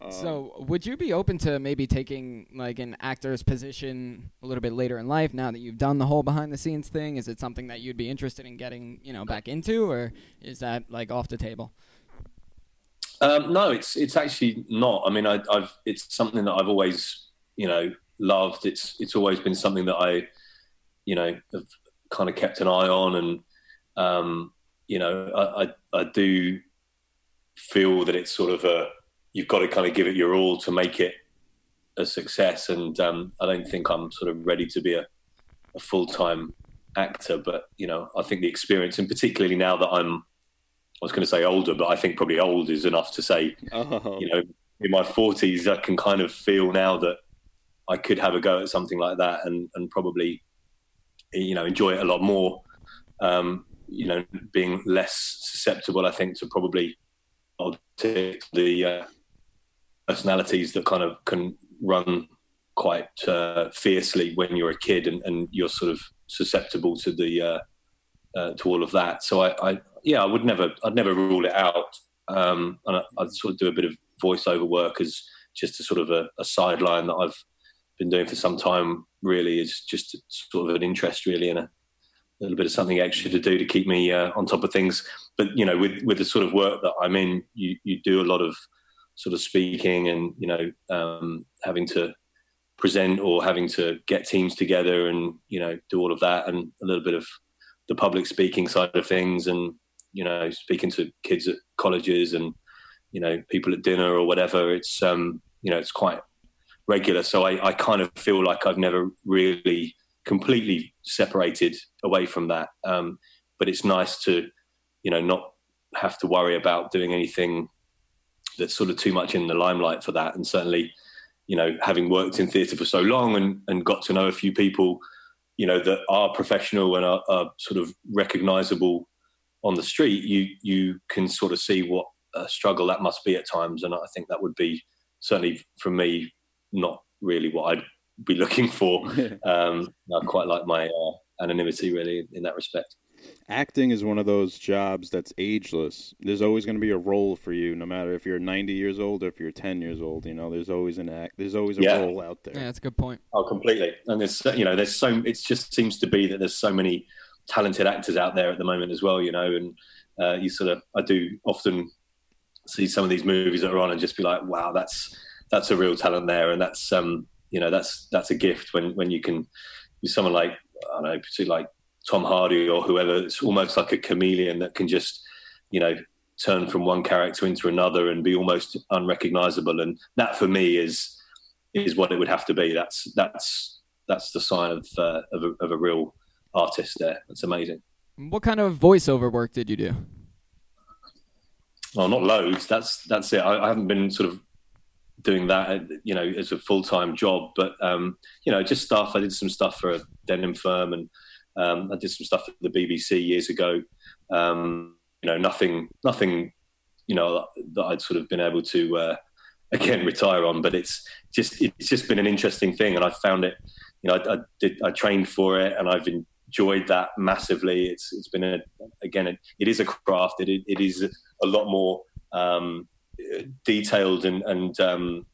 Um, so, would you be open to maybe taking like an actor's position a little bit later in life now that you've done the whole behind the scenes thing? Is it something that you'd be interested in getting, you know, back into, or is that like off the table? Um, no, it's it's actually not. I mean, I, have it's something that I've always, you know, loved. It's it's always been something that I, you know, have kind of kept an eye on, and um, you know, I, I, I do feel that it's sort of a you've got to kind of give it your all to make it a success, and um, I don't think I'm sort of ready to be a, a full time actor, but you know, I think the experience, and particularly now that I'm, I was going to say older, but I think probably old is enough to say, oh. you know, in my 40s, I can kind of feel now that I could have a go at something like that and and probably you know enjoy it a lot more. Um, you know, being less susceptible, I think, to probably the uh, personalities that kind of can run quite uh, fiercely when you're a kid and, and, you're sort of susceptible to the uh, uh, to all of that. So I, I, yeah, I would never, I'd never rule it out. Um, and I, would sort of do a bit of voiceover work as just a sort of a, a, sideline that I've been doing for some time. Really, is just sort of an interest, really, and a little bit of something extra to do to keep me uh, on top of things. But you know, with with the sort of work that I'm in, you you do a lot of sort of speaking and you know um, having to present or having to get teams together and you know do all of that and a little bit of the public speaking side of things and you know speaking to kids at colleges and you know people at dinner or whatever it's um you know it's quite regular. So i, I kind of feel like i've never really completely separated away from that. Um but it's nice to you know not have to worry about doing anything that's sort of too much in the limelight for that and certainly you know, having worked in theatre for so long and, and got to know a few people, you know, that are professional and are, are sort of recognizable on the street, you you can sort of see what a struggle that must be at times. And I think that would be certainly for me not really what I'd be <laughs> looking for. <laughs> um, I quite like my uh, anonymity really in that respect acting is one of those jobs that's ageless. There's always going to be a role for you, no matter if you're 90 years old or if you're 10 years old. You know, there's always an act. There's always a yeah. role out there. Yeah, that's a good point. Oh, completely. And there's you know, there's so it just seems to be that there's so many talented actors out there at the moment as well. You know, and uh, you sort of I do often see some of these movies that are on and just be like, wow, that's that's a real talent there, and that's um you know that's that's a gift when when you can someone like I don't know, particularly like Tom Hardy or whoever. It's almost like a chameleon that can just, you know, turn from one character into another and be almost unrecognizable. And that for me is is what it would have to be. That's that's that's the sign of uh, of, a, of a real artist. There, that's amazing. What kind of voiceover work did you do? Well, not loads. That's that's it. I, I haven't been sort of doing that, you know, as a full time job. But um, you know, just stuff. I did some stuff for a denim firm and um, I did some stuff at the BBC years ago. Um, you know, nothing, nothing, you know, that I'd sort of been able to uh, again retire on. But it's just it's just been an interesting thing, and I found it. You know, I, I did I trained for it, and I've enjoyed that massively. It's it's been a again it, it is a craft. It it is a lot more um, detailed and and um,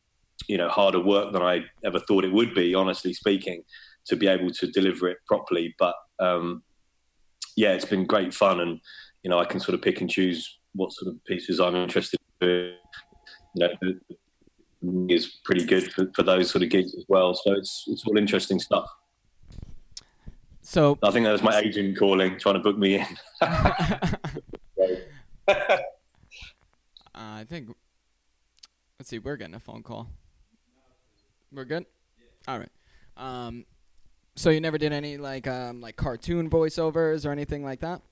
you know harder work than I ever thought it would be. Honestly speaking, to be able to deliver it properly, but um, yeah, it's been great fun, and you know I can sort of pick and choose what sort of pieces I'm interested in. You know, is pretty good for, for those sort of gigs as well. So it's it's all interesting stuff. So I think that was my agent calling, trying to book me in. uh, <laughs> I think. Let's see. We're getting a phone call. We're good. All right. Um, so you never did any like um, like cartoon voiceovers or anything like that?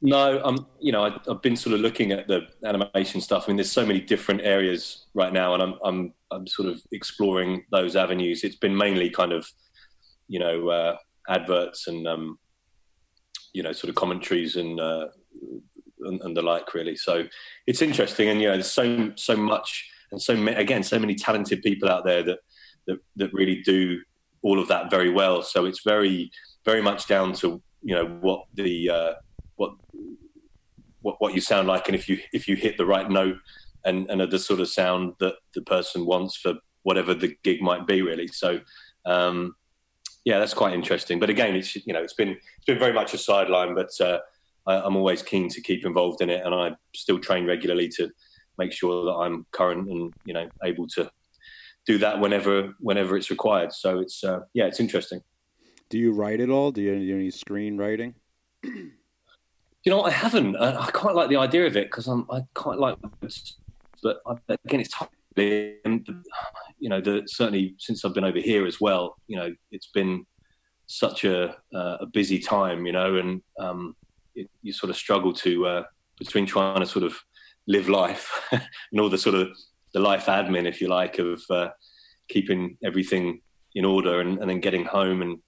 No, I'm. You know, I, have been sort of looking at the animation stuff. I mean, there's so many different areas right now, and I'm I'm I'm sort of exploring those avenues. It's been mainly kind of, you know, uh, adverts and um, you know, sort of commentaries and, uh, and, and the like, really. So it's interesting, and you know, there's so so much and so again, so many talented people out there that that that really do all of that very well. So it's very very much down to you know what the uh, what what what you sound like, and if you if you hit the right note and and the sort of sound that the person wants for whatever the gig might be, really. So. Um, yeah, that's quite interesting. But again, it's you know it's been it's been very much a sideline, but uh, I, am always keen to keep involved in it, and I still train regularly to make sure that I'm current and you know able to do that whenever whenever it's required. So it's uh, yeah, it's interesting. Do you write at all? Do you, do any screenwriting? <clears throat> You know, I haven't. I, I quite like the idea of it because I'm I quite like, but I, again, it's you know, the, certainly since I've been over here as well. You know, it's been such a uh, a busy time. You know, and um, it, you sort of struggle to uh, between trying to sort of live life <laughs> and all the sort of the life admin, if you like, of uh, keeping everything in order and, and then getting home and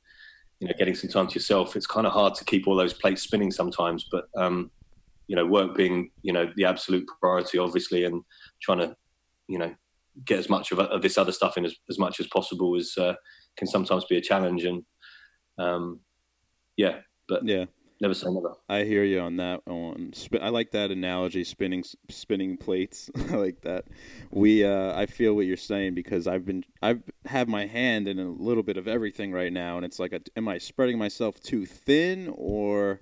you know getting some time to yourself it's kind of hard to keep all those plates spinning sometimes but um you know work being you know the absolute priority obviously and trying to you know get as much of, of this other stuff in as, as much as possible is uh, can sometimes be a challenge and um yeah but Yeah. Never say never I hear you on that. On sp- I like that analogy, spinning spinning plates. <laughs> I like that. We, uh, I feel what you're saying because I've been, I've have my hand in a little bit of everything right now, and it's like, a, am I spreading myself too thin, or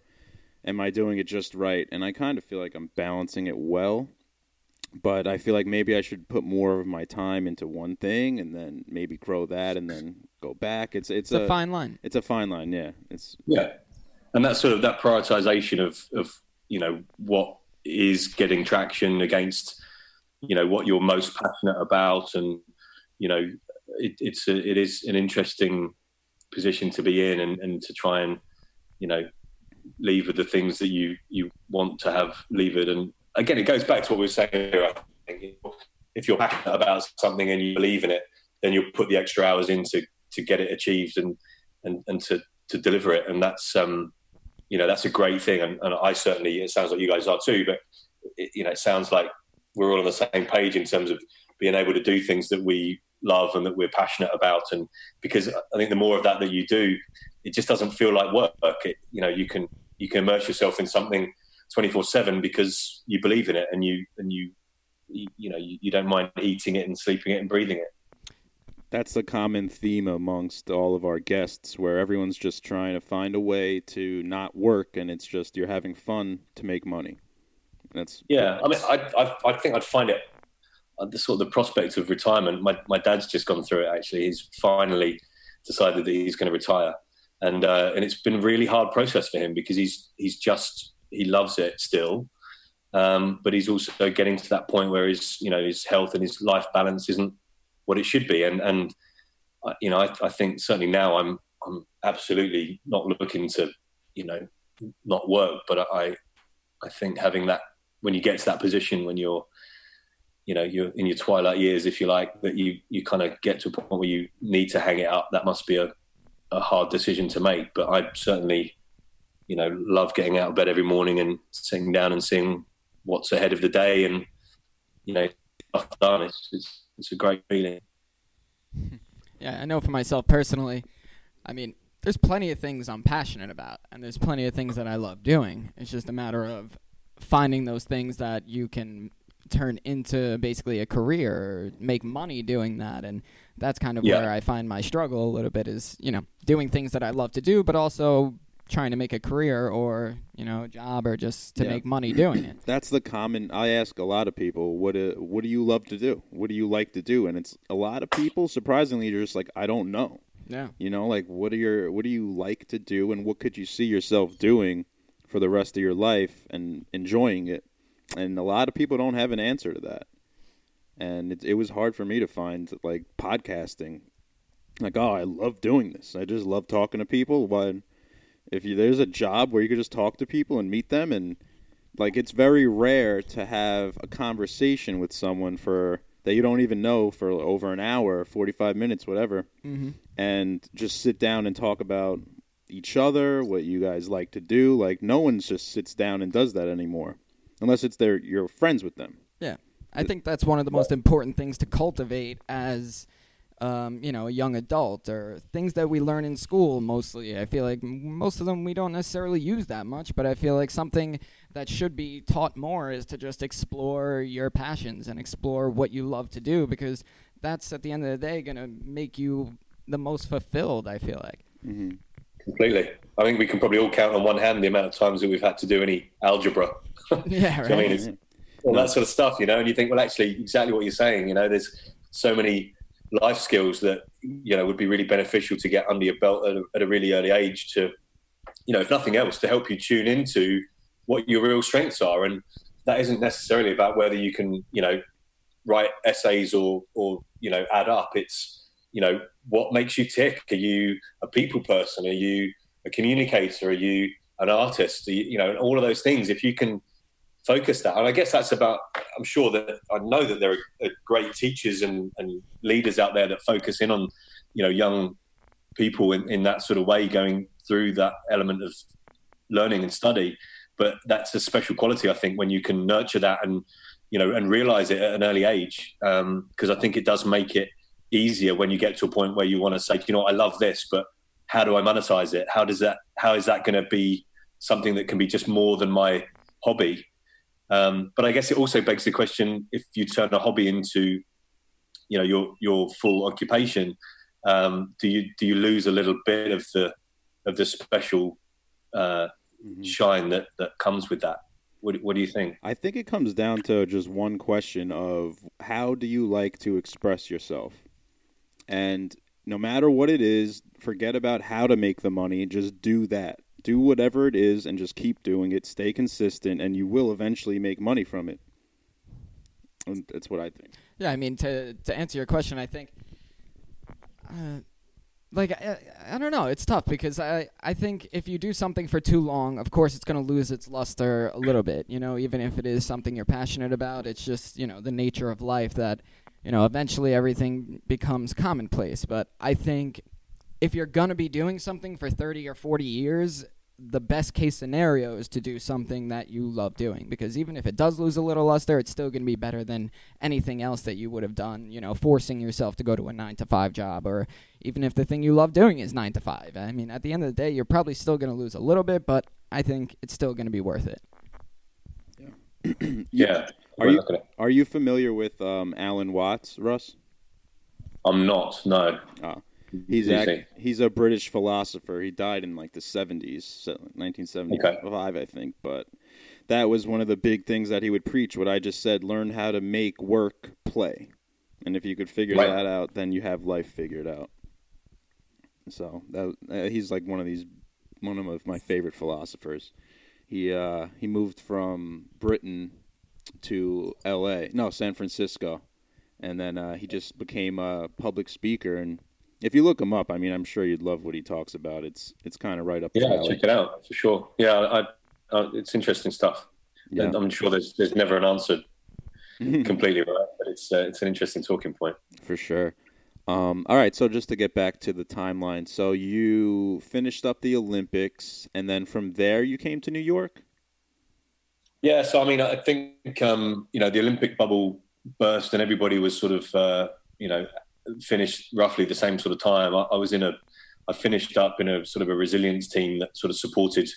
am I doing it just right? And I kind of feel like I'm balancing it well, but I feel like maybe I should put more of my time into one thing, and then maybe grow that, and then go back. It's it's, It's a fine line. It's a fine line. Yeah. It's Yeah, and that sort of that prioritization of of you know what is getting traction against you know what you're most passionate about, and you know it, it's a, it is an interesting position to be in, and, and to try and you know lever the things that you you want to have levered. And again, it goes back to what we were saying think if you're passionate about something and you believe in it, then you'll put the extra hours in to, to get it achieved and and, and to, to deliver it. And that's um you know that's a great thing. And, and I certainly it sounds like you guys are too. But it, you know it sounds like we're all on the same page in terms of being able to do things that we love and that we're passionate about. And because I think the more of that that you do, it just doesn't feel like work. It, you know you can you can immerse yourself in something 24 7 because you believe in it and you and you you, you know you, you don't mind eating it and sleeping it and breathing it that's a common theme amongst all of our guests where everyone's just trying to find a way to not work and it's just you're having fun to make money. That's yeah i mean i i, I think i'd find it uh, the sort of the prospect of retirement. My, my dad's just gone through it actually. He's finally decided that he's going to retire. And uh, and it's been a really hard process for him because he's he's just he loves it still. Um, but he's also getting to that point where his you know his health and his life balance isn't what it should be. And and uh, you know I, I think certainly now i'm i'm absolutely not looking to you know not work but i i think having that when you get to that position when you're you know you're in your twilight years if you like that you you kind of get to a point where you need to hang it up that must be a, a hard decision to make. But i certainly you know love getting out of bed every morning and sitting down and seeing what's ahead of the day and you know done. It's, it's it's a great feeling <laughs> Yeah, I know for myself personally. I mean, there's plenty of things I'm passionate about, and there's plenty of things that I love doing. It's just a matter of finding those things that you can turn into basically a career or make money doing that. And that's kind of Yeah. where I find my struggle a little bit is, you know, doing things that I love to do, but also trying to make a career or, you know, a job or just to Yeah. make money doing it. <clears throat> that's the common i ask a lot of people what do, what do you love to do? What do you like to do? And it's a lot of people surprisingly are just like i don't know. Yeah. you know like what are your what do you like to do and what could you see yourself doing for the rest of your life and enjoying it? And a lot of people don't have an answer to that. And it, it was hard for me to find like podcasting. Like oh i love doing this. I just love talking to people but if you, there's a job where you could just talk to people and meet them and like it's very rare to have a conversation with someone for that you don't even know for over an hour 45 minutes whatever Mm-hmm. and just sit down and talk about each other, what you guys like to do. Like no one just sits down and does that anymore, unless it's their you're friends with them. Yeah, I think that's one of the most important things to cultivate as, um, you know, a young adult or things that we learn in school mostly. I feel like most of them we don't necessarily use that much, but I feel like something that should be taught more is to just explore your passions and explore what you love to do because that's at the end of the day going to make you the most fulfilled, I feel like. Mm-hmm. completely i think we can probably all count on one hand the amount of times that we've had to do any algebra <laughs> yeah, I mean, right. all that sort of stuff, you know. And you think, well, actually, exactly what you're saying. You know, there's so many life skills that you know would be really beneficial to get under your belt at a, at a really early age. To, you know, if nothing else, to help you tune into what your real strengths are, and that isn't necessarily about whether you can, you know, write essays or or you know add up. It's you know what makes you tick. Are you a people person? Are you a communicator? Are you an artist? You, you know, and all of those things. If you can focus that. And I guess that's about, I'm sure that I know that there are great teachers and, and leaders out there that focus in on, you know young people in, in that sort of way going through that element of learning and study. But that's a special quality, I think, when you can nurture that and you know and realize it at an early age, because um, I think it does make it easier when you get to a point where you want to say, you know, I love this, but how do I monetize it? How does that? How is that going to be something that can be just more than my hobby? Um, but I guess it also begs the question: if you turn a hobby into, you know, your your full occupation, um, do you do you lose a little bit of the of the special uh, mm-hmm. shine that that comes with that? What, what do you think? I think it comes down to just one question of how do you like to express yourself, and no matter what it is, forget about how to make the money. Just do that. Do whatever it is, and just keep doing it. Stay consistent, and you will eventually make money from it. And that's what I think. Yeah, I mean to to answer your question, I think. Uh, like I, I don't know it's tough because i i think if you do something for too long of course it's going to lose its luster a little bit you know even if it is something you're passionate about it's just you know the nature of life that you know eventually everything becomes commonplace but i think if you're going to be doing something for 30 or 40 years the best case scenario is to do something that you love doing. Because even if it does lose a little luster it's still going to be better than anything else that you would have done you know forcing yourself to go to a 9 to 5 job or even if the thing you love doing is 9 to 5 i mean at the end of the day you're probably still going to lose a little bit but i think it's still going to be worth it. Yeah. <clears throat> Yeah. are you are you familiar with um, alan watts russ? I'm not no. Oh. He's act, he's a British philosopher. He died in like the 70s, 1975, okay. I think. But that was one of the big things that he would preach. What I just said: learn how to make work play, and if you could figure right. that out, then you have life figured out. So that uh, he's like one of these, one of my favorite philosophers. He uh, he moved from Britain to L.A. No, San Francisco, and then uh, he just became a public speaker and if you look him up, I mean, I'm sure you'd love what he talks about. It's it's kind of right up. Yeah, check it out for sure. Yeah, I, I, it's interesting stuff. Yeah. And I'm sure there's there's never an answer <laughs> completely right, but it's uh, it's an interesting talking point for sure. Um, all right, so just to get back to the timeline, so you finished up the Olympics, and then from there you came to New York. Yeah, so I mean, I think um, you know the Olympic bubble burst, and everybody was sort of uh, you know finished roughly the same sort of time. I, I, was in a, I finished up in a sort of a resilience team that sort of supported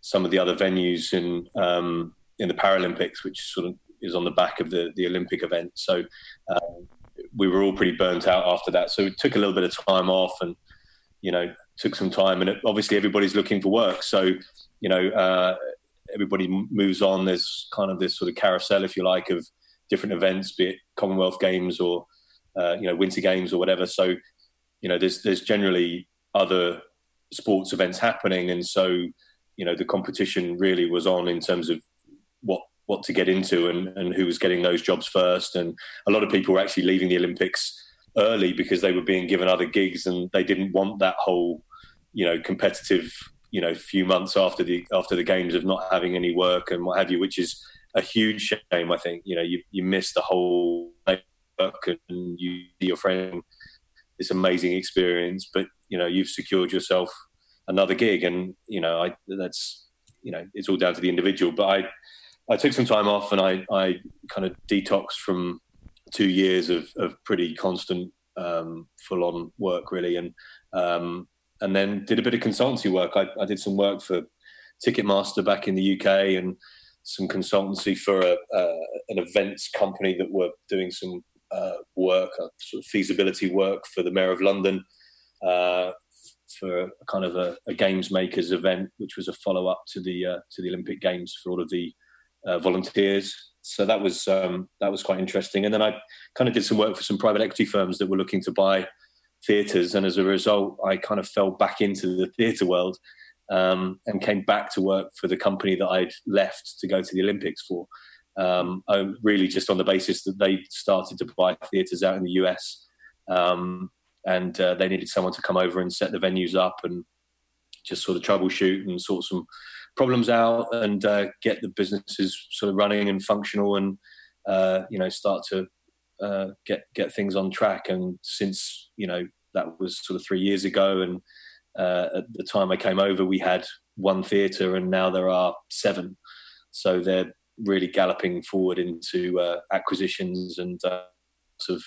some of the other venues in um, in the Paralympics, which sort of is on the back of the the Olympic event. So um, we were all pretty burnt out after that. So we took a little bit of time off, and you know took some time. And it, obviously everybody's looking for work, so you know uh, everybody moves on. There's kind of this sort of carousel, if you like, of different events, be it Commonwealth Games or uh, you know winter games or whatever. So you know there's there's generally other sports events happening, and so you know the competition really was on in terms of what what to get into and, and who was getting those jobs first. And a lot of people were actually leaving the Olympics early because they were being given other gigs and they didn't want that whole you know competitive you know few months after the after the games of not having any work and what have you which is a huge shame i think you know you, you miss the whole and you your friend this amazing experience, but you know you've secured yourself another gig, and you know I that's you know it's all down to the individual. But I I took some time off and I I kind of detoxed from two years of of pretty constant um, full on work really, and um, and then did a bit of consultancy work. I, I did some work for Ticketmaster back in the UK and some consultancy for a, uh, an events company that were doing some uh, work, sort of feasibility work for the Mayor of London uh, for a kind of a, a, games makers event, which was a follow up to the uh, to the Olympic Games for all of the uh, volunteers. So that was um, that was quite interesting. And then I kind of did some work for some private equity firms that were looking to buy theatres, and as a result, I kind of fell back into the theatre world. Um, and came back to work for the company that I'd left to go to the Olympics for um, really just on the basis that they started to buy theatres out in the US. Um, and uh, they needed someone to come over and set the venues up and just sort of troubleshoot and sort some problems out and uh, get the businesses sort of running and functional and uh, you know start to uh, get get things on track. And since you know that was sort of three years ago, and uh, at the time I came over, we had one theatre, and now there are seven. So they're really galloping forward into uh, acquisitions and uh, sort of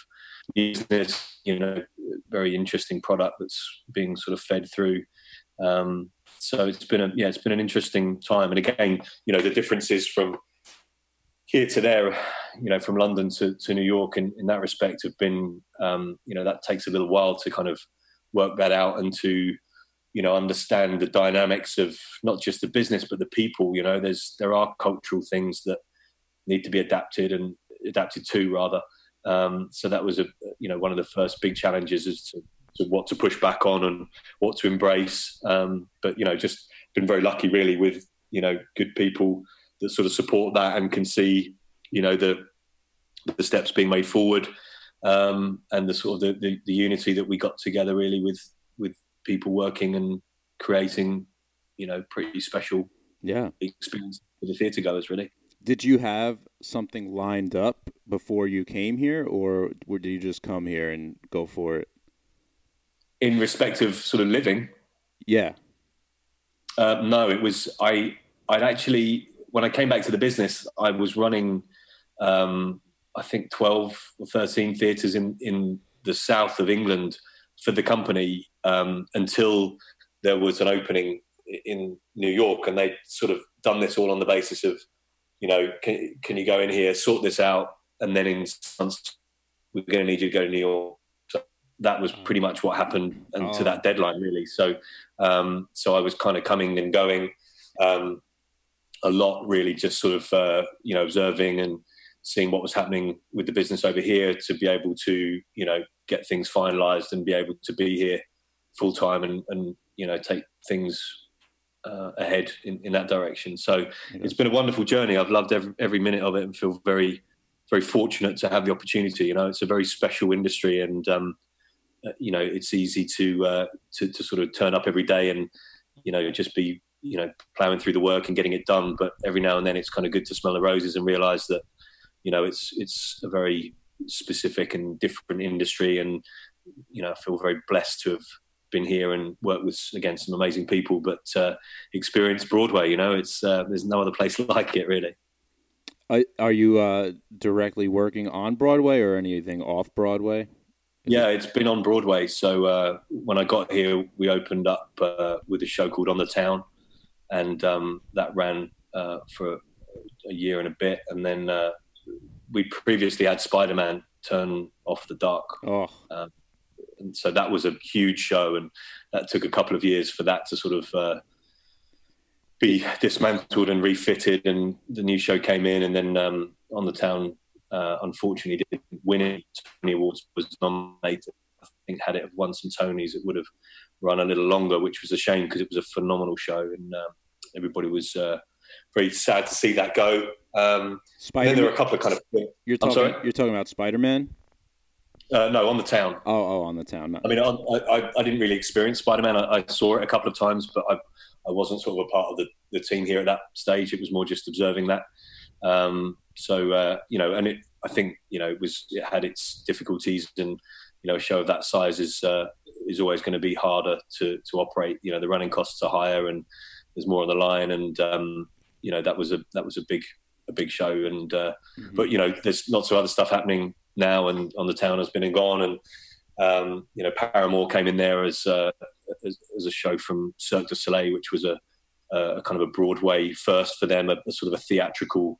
business. You know, very interesting product that's being sort of fed through. Um, so it's been a yeah, it's been an interesting time. And again, you know, the differences from here to there, you know, from London to, to New York in, in that respect have been, um, you know, that takes a little while to kind of work that out and to, you know, understand the dynamics of not just the business, but the people, you know, there's, there are cultural things that need to be adapted and adapted to rather. Um, so that was a, you know, one of the first big challenges is to, to what to push back on and what to embrace. Um, but, you know, just been very lucky really with, you know, good people, that sort of support that and can see, you know, the the steps being made forward um, and the sort of the, the, the, unity that we got together really with with people working and creating, you know, pretty special yeah experience for the theatre goers really. Did you have something lined up before you came here, or, did you just come here and go for it? In respect of sort of living, yeah. Uh, no, it was I. I'd actually when I came back to the business, I was running, um, I think, 12 or 13 theatres in, in the south of England for the company um, until there was an opening in New York. And they'd sort of done this all on the basis of, you know, can, can you go in here, sort this out, and then in months, we're going to need you to go to New York. So that was pretty much what happened and oh. to that deadline, really. So, um, so I was kind of coming and going. Um, a lot really just sort of uh, you know observing and seeing what was happening with the business over here to be able to you know get things finalized and be able to be here full time and and you know take things uh, ahead in, in that direction. So yeah. it's been a wonderful journey. I've loved every, every minute of it and feel very very fortunate to have the opportunity. You know it's a very special industry and um, uh, you know it's easy to, uh, to to sort of turn up every day and you know just be you know plowing through the work and getting it done. But every now and then it's kind of good to smell the roses and realize that you know it's it's a very specific and different industry. And you know I feel very blessed to have been here and worked with again some amazing people but uh, experience Broadway you know it's uh, there's no other place <laughs> like it really are you uh, directly working on Broadway or anything off Broadway yeah, it's been on Broadway. So uh, when I got here, we opened up uh, with a show called On the Town, and um, that ran uh, for a year and a bit, and then uh, we previously had Spider Man turn off the dark. Oh. Um, and so that was a huge show, and that took a couple of years for that to sort of uh, be dismantled and refitted. And the new show came in, and then um, on the town, uh, unfortunately, didn't win any Tony Awards. Was nominated. I think had it won some Tonys, it would have run a little longer, which was a shame because it was a phenomenal show. And um, everybody was uh, very sad to see that go. Um, then there were a couple of kind of. You're talking. You're talking about Spider Man. Uh, no, on the town. Oh, oh, on the town. I mean, I, I, I, didn't really experience Spider Man. I, I, saw it a couple of times, but I, I wasn't sort of a part of the, the team here at that stage. It was more just observing that. Um, so uh, you know, and it, I think you know, it was it had its difficulties, and you know, a show of that size is uh, is always going to be harder to to operate. You know, the running costs are higher, and there's more on the line, and um, you know that was a that was a big a big show. And uh, mm-hmm. but you know there's lots of other stuff happening now, and on the town has been and gone, and um, you know Paramour came in there as, uh, as, as a show from Cirque du Soleil, which was a, a kind of a Broadway first for them, a, a sort of a theatrical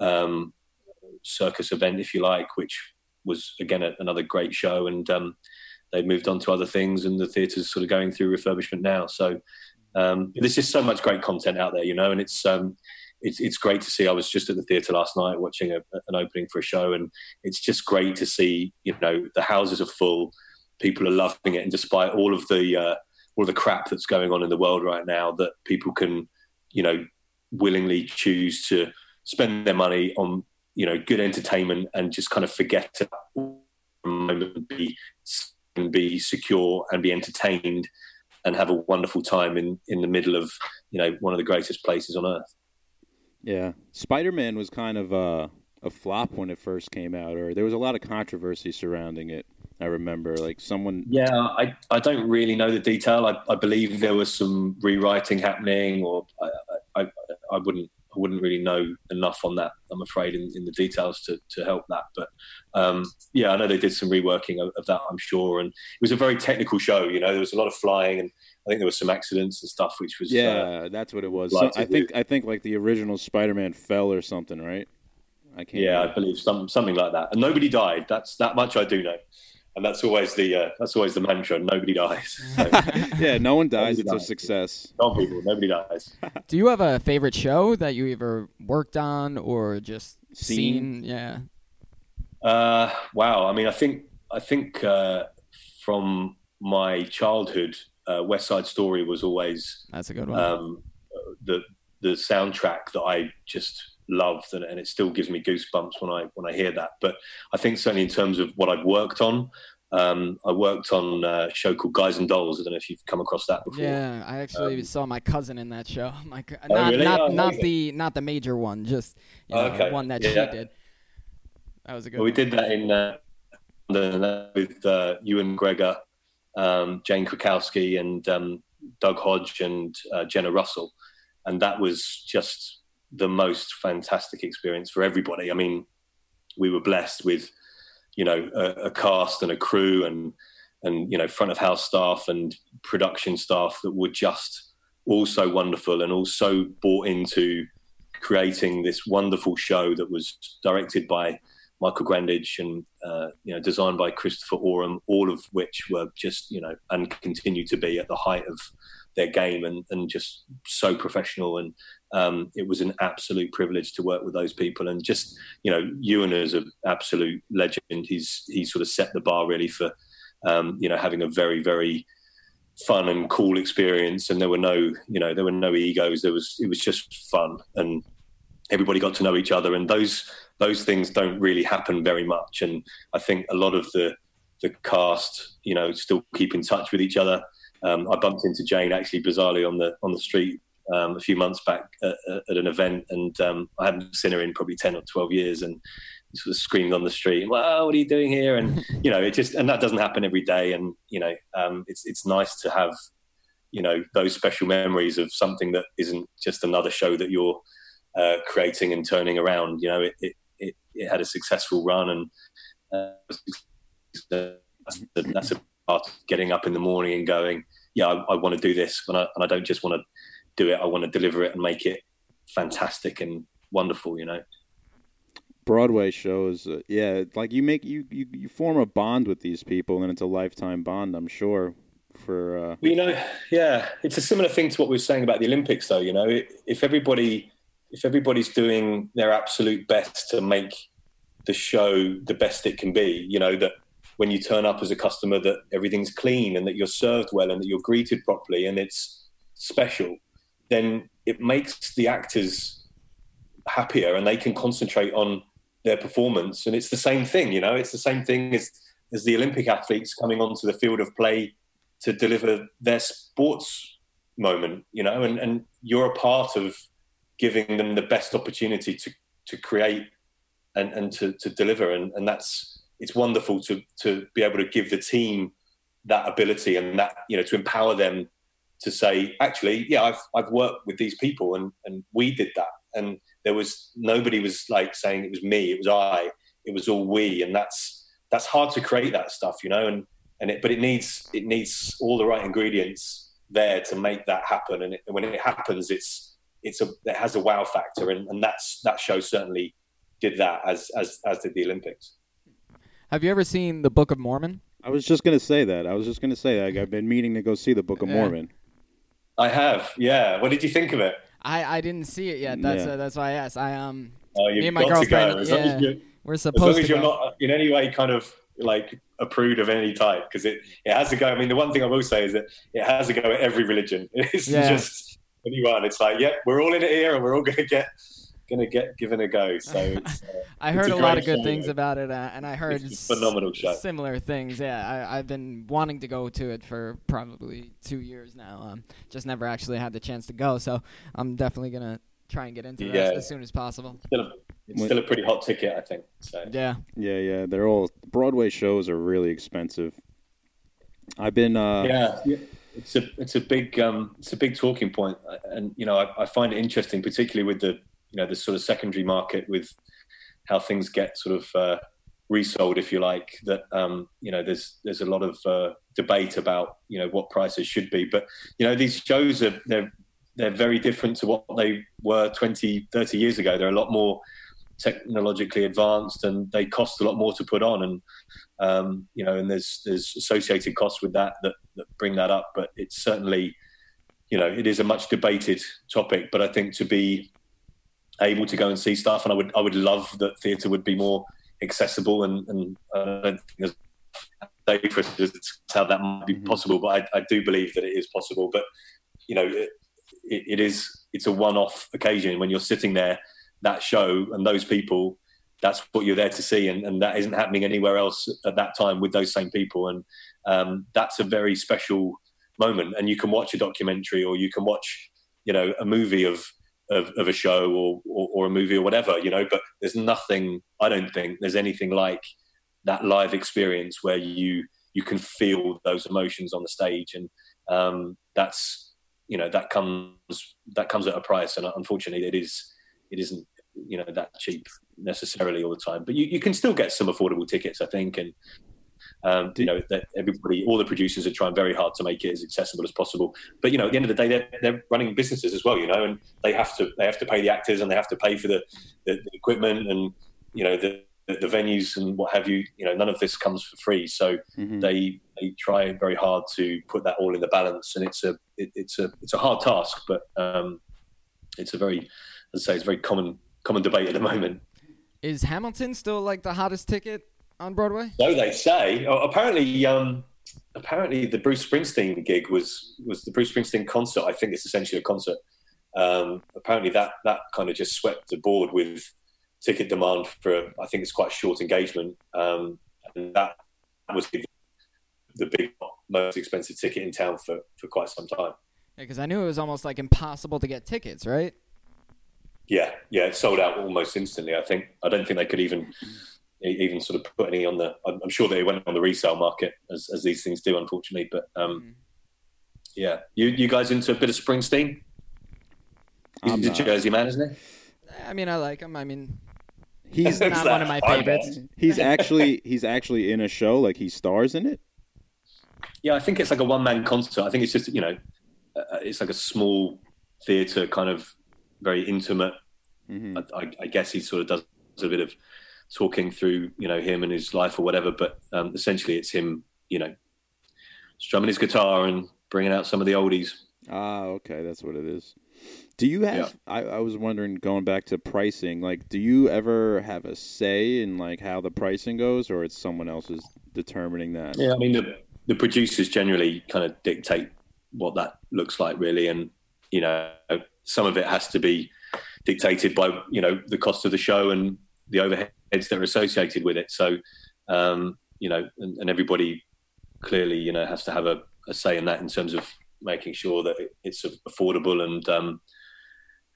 um, circus event, if you like, which was again a, another great show, and um, they've moved on to other things, and the theatre's sort of going through refurbishment now. So um, there's just so much great content out there, you know, and it's um, it's it's great to see. I was just at the theatre last night watching a, an opening for a show, and it's just great to see. You know, the houses are full, people are loving it, and despite all of the uh, all the crap that's going on in the world right now, that people can, you know, willingly choose to spend their money on you know good entertainment and just kind of forget to be and be secure and be entertained and have a wonderful time in in the middle of you know one of the greatest places on earth. Yeah, Spider Man was kind of a, a flop when it first came out, or there was a lot of controversy surrounding it. I remember like someone. Yeah, I, I don't really know the detail. I, I believe there was some rewriting happening, or I, I, I wouldn't I wouldn't really know enough on that. I'm afraid in, in the details to, to help that. But um, yeah, I know they did some reworking of, of, that. I'm sure, and it was a very technical show. You know, there was a lot of flying, and I think there was some accidents and stuff, which was yeah, uh, that's what it was. So I think I think like the original Spider-Man fell or something, right? I can't. Yeah, remember. I believe some something like that, and nobody died. That's that much I do know and that's always the uh, that's always the mantra. Nobody dies. <laughs> So, yeah, no one dies. It's dies. a success. Some people, nobody dies. <laughs> Do you have a favorite show that you ever worked on or just seen? seen? Yeah. Uh, wow. I mean, I think I think uh, from my childhood, uh, West Side Story was always that's a good one. Um, the the soundtrack that I just loved, and, and, it still gives me goosebumps when I when I hear that. But I think certainly in terms of what I've worked on, um, I worked on a show called Guys and Dolls. I don't know if you've come across that before. Yeah, I actually um, saw my cousin in that show. <laughs> My oh, not really? not, oh, not the not the major one, just you know, okay. one that yeah. she did. That was a good. Well, we did that in uh, with uh, Ewan McGregor, um, Jane Krakowski, and um, Doug Hodge and uh, Jenna Russell, and that was just the most fantastic experience for everybody. I mean, we were blessed with, you know, a, a, cast and a crew and and you know front of house staff and production staff that were just all so wonderful and also bought into creating this wonderful show that was directed by Michael Grandage and uh, you know designed by Christopher Oram, all of which were just you know and continue to be at the height of their game and, and just so professional and um, it was an absolute privilege to work with those people. And just, you know, Ewan is an absolute legend. He's he sort of set the bar really for, um, you know, having a very very fun and cool experience. And there were no, you know, there were no egos. There was it was just fun, and everybody got to know each other. And those those things don't really happen very much. And I think a lot of the the cast, you know, still keep in touch with each other. Um, I bumped into Jane actually bizarrely on the on the street um, a few months back at, at an event, and um, I hadn't seen her in probably ten or twelve years, and sort of screamed on the street, "Wow, what are you doing here?" And <laughs> you know, it just and that doesn't happen every day, and you know, um, it's it's nice to have you know those special memories of something that isn't just another show that you're uh, creating and turning around. You know, it it, it, it had a successful run, and uh, that's, <laughs> that's a part of getting up in the morning and going, "Yeah, I, I want to do this," and I, and I don't just want to do it. I want to deliver it and make it fantastic and wonderful. You know. Broadway shows, uh, yeah, like you make you, you you form a bond with these people, and it's a lifetime bond. I'm sure. For uh... you know, yeah, it's a similar thing to what we were saying about the Olympics, though. You know, if everybody if everybody's doing their absolute best to make the show the best it can be, you know that when you turn up as a customer, that everything's clean and that you're served well and that you're greeted properly and it's special then it makes the actors happier and they can concentrate on their performance. And it's the same thing, you know, it's the same thing as, as the Olympic athletes coming onto the field of play to deliver their sports moment, you know, and, and you're a part of giving them the best opportunity to, to create and, and to, to deliver. And, and that's, it's wonderful to, to be able to give the team that ability and that, you know, to empower them to say, actually, yeah, I've I've worked with these people and and we did that, and there was nobody was like saying it was me, it was I, it was all we, and that's that's hard to create that stuff, you know, and and it, but it needs it needs all the right ingredients there to make that happen, and, it, and when it happens, it's it's a it has a wow factor, and, and that's that show certainly did that as as as did the Olympics. Have you ever seen the Book of Mormon? I was just going to say that. I was just going to say that. I've been meaning to go see the Book of Mormon. I have. Yeah. What did you think of it? I, I didn't see it yet. That's yeah. uh, that's why I asked. I um. Oh, you've me and my got girlfriend. To go. Yeah, we're supposed. To As long as you're not in any way kind of like a prude of any type, because it it has to go. I mean, the one thing I will say is that it has to go at every religion. <laughs> It's yeah. just anyone. It's like, yeah, we're all in it here, and we're all going to get gonna get given a go. So <laughs> uh, I heard a, a lot of good show, things about it, uh, and I heard phenomenal show. Similar things. Yeah, I, have been wanting to go to it for probably two years now. Um, just never actually had the chance to go, so I'm definitely gonna try and get into yeah. that as soon as possible. Still a, it's still a pretty hot ticket, I think. So Yeah. Yeah, yeah. They're all Broadway shows are really expensive. I've been uh yeah, yeah. it's a it's a big um, it's a big talking point, and you know I, I find it interesting, particularly with the you know the sort of secondary market with how things get sort of uh, resold, if you like. That um, you know there's there's a lot of uh, debate about you know what prices should be, but you know these shows are they're they're very different to what they were 20, 30 years ago. They're a lot more technologically advanced and they cost a lot more to put on and um, you know and there's there's associated costs with that, that that bring that up but it's certainly you know it is a much debated topic but i think to be able to go and see stuff and i would i would love that theatre would be more accessible and and i don't think there's for how that might be possible but I, I do believe that it is possible. But you know it, it is it's a one-off occasion. When you're sitting there that show and those people that's what you're there to see and, and that isn't happening anywhere else at that time with those same people. And um, that's a very special moment. And you can watch a documentary or you can watch you know a movie of of, of a show or, or, or a movie or whatever you know but there's nothing i don't think there's anything like that live experience where you you can feel those emotions on the stage. And um, that's you know that comes that comes at a price. And unfortunately it is it isn't you know that cheap necessarily all the time. But you, you can still get some affordable tickets i think. And um, you know that everybody all the producers are trying very hard to make it as accessible as possible. But you know at the end of the day they're, they're running businesses as well you know and they have to they have to pay the actors and they have to pay for the, the, the equipment and you know the the venues and what have you. You know none of this comes for free. So mhm. they they try very hard to put that all in the balance and it's a it, it's a it's a hard task but um it's a very as I say it's a very common common debate at the moment. Is Hamilton still like the hottest ticket on Broadway? so they say oh, apparently um apparently the Bruce Springsteen gig was was the Bruce Springsteen concert I think it's essentially a concert um apparently that that kind of just swept the board with ticket demand for I think it's quite a short engagement um and that was the the big most expensive ticket in town for for quite some time Yeah, because I knew it was almost like impossible to get tickets, right? Yeah, yeah, it sold out almost instantly. I think. I don't think they could even even sort of put any on the. I'm I'm sure they went on the resale market as, as these things do, unfortunately. But um, Mhm. yeah, you you guys into a bit of Springsteen? He's I'm a not. Jersey man, isn't he? I mean, I like him. I mean. He's <laughs> not one of my favorites. he's actually he's actually in a show like he stars in it. Yeah, I think it's like a one man concert. I think it's just you know, uh, it's like a small theatre, kind of very intimate. hmm I, I, I guess he sort of does a bit of talking through, you know, him and his life or whatever. But um, essentially, it's him, you know, strumming his guitar and bringing out some of the oldies. Ah, okay, that's what it is. Do you have? I, I was wondering, going back to pricing, like, do you ever have a say in like how the pricing goes, or it's someone else is determining that? Yeah, I mean, the, the producers generally kind of dictate what that looks like, really, and you know, some of it has to be dictated by you know the cost of the show and the overheads that are associated with it. So, um, you know, and, and everybody clearly, you know, has to have a, a say in that in terms of making sure that it, it's affordable and um,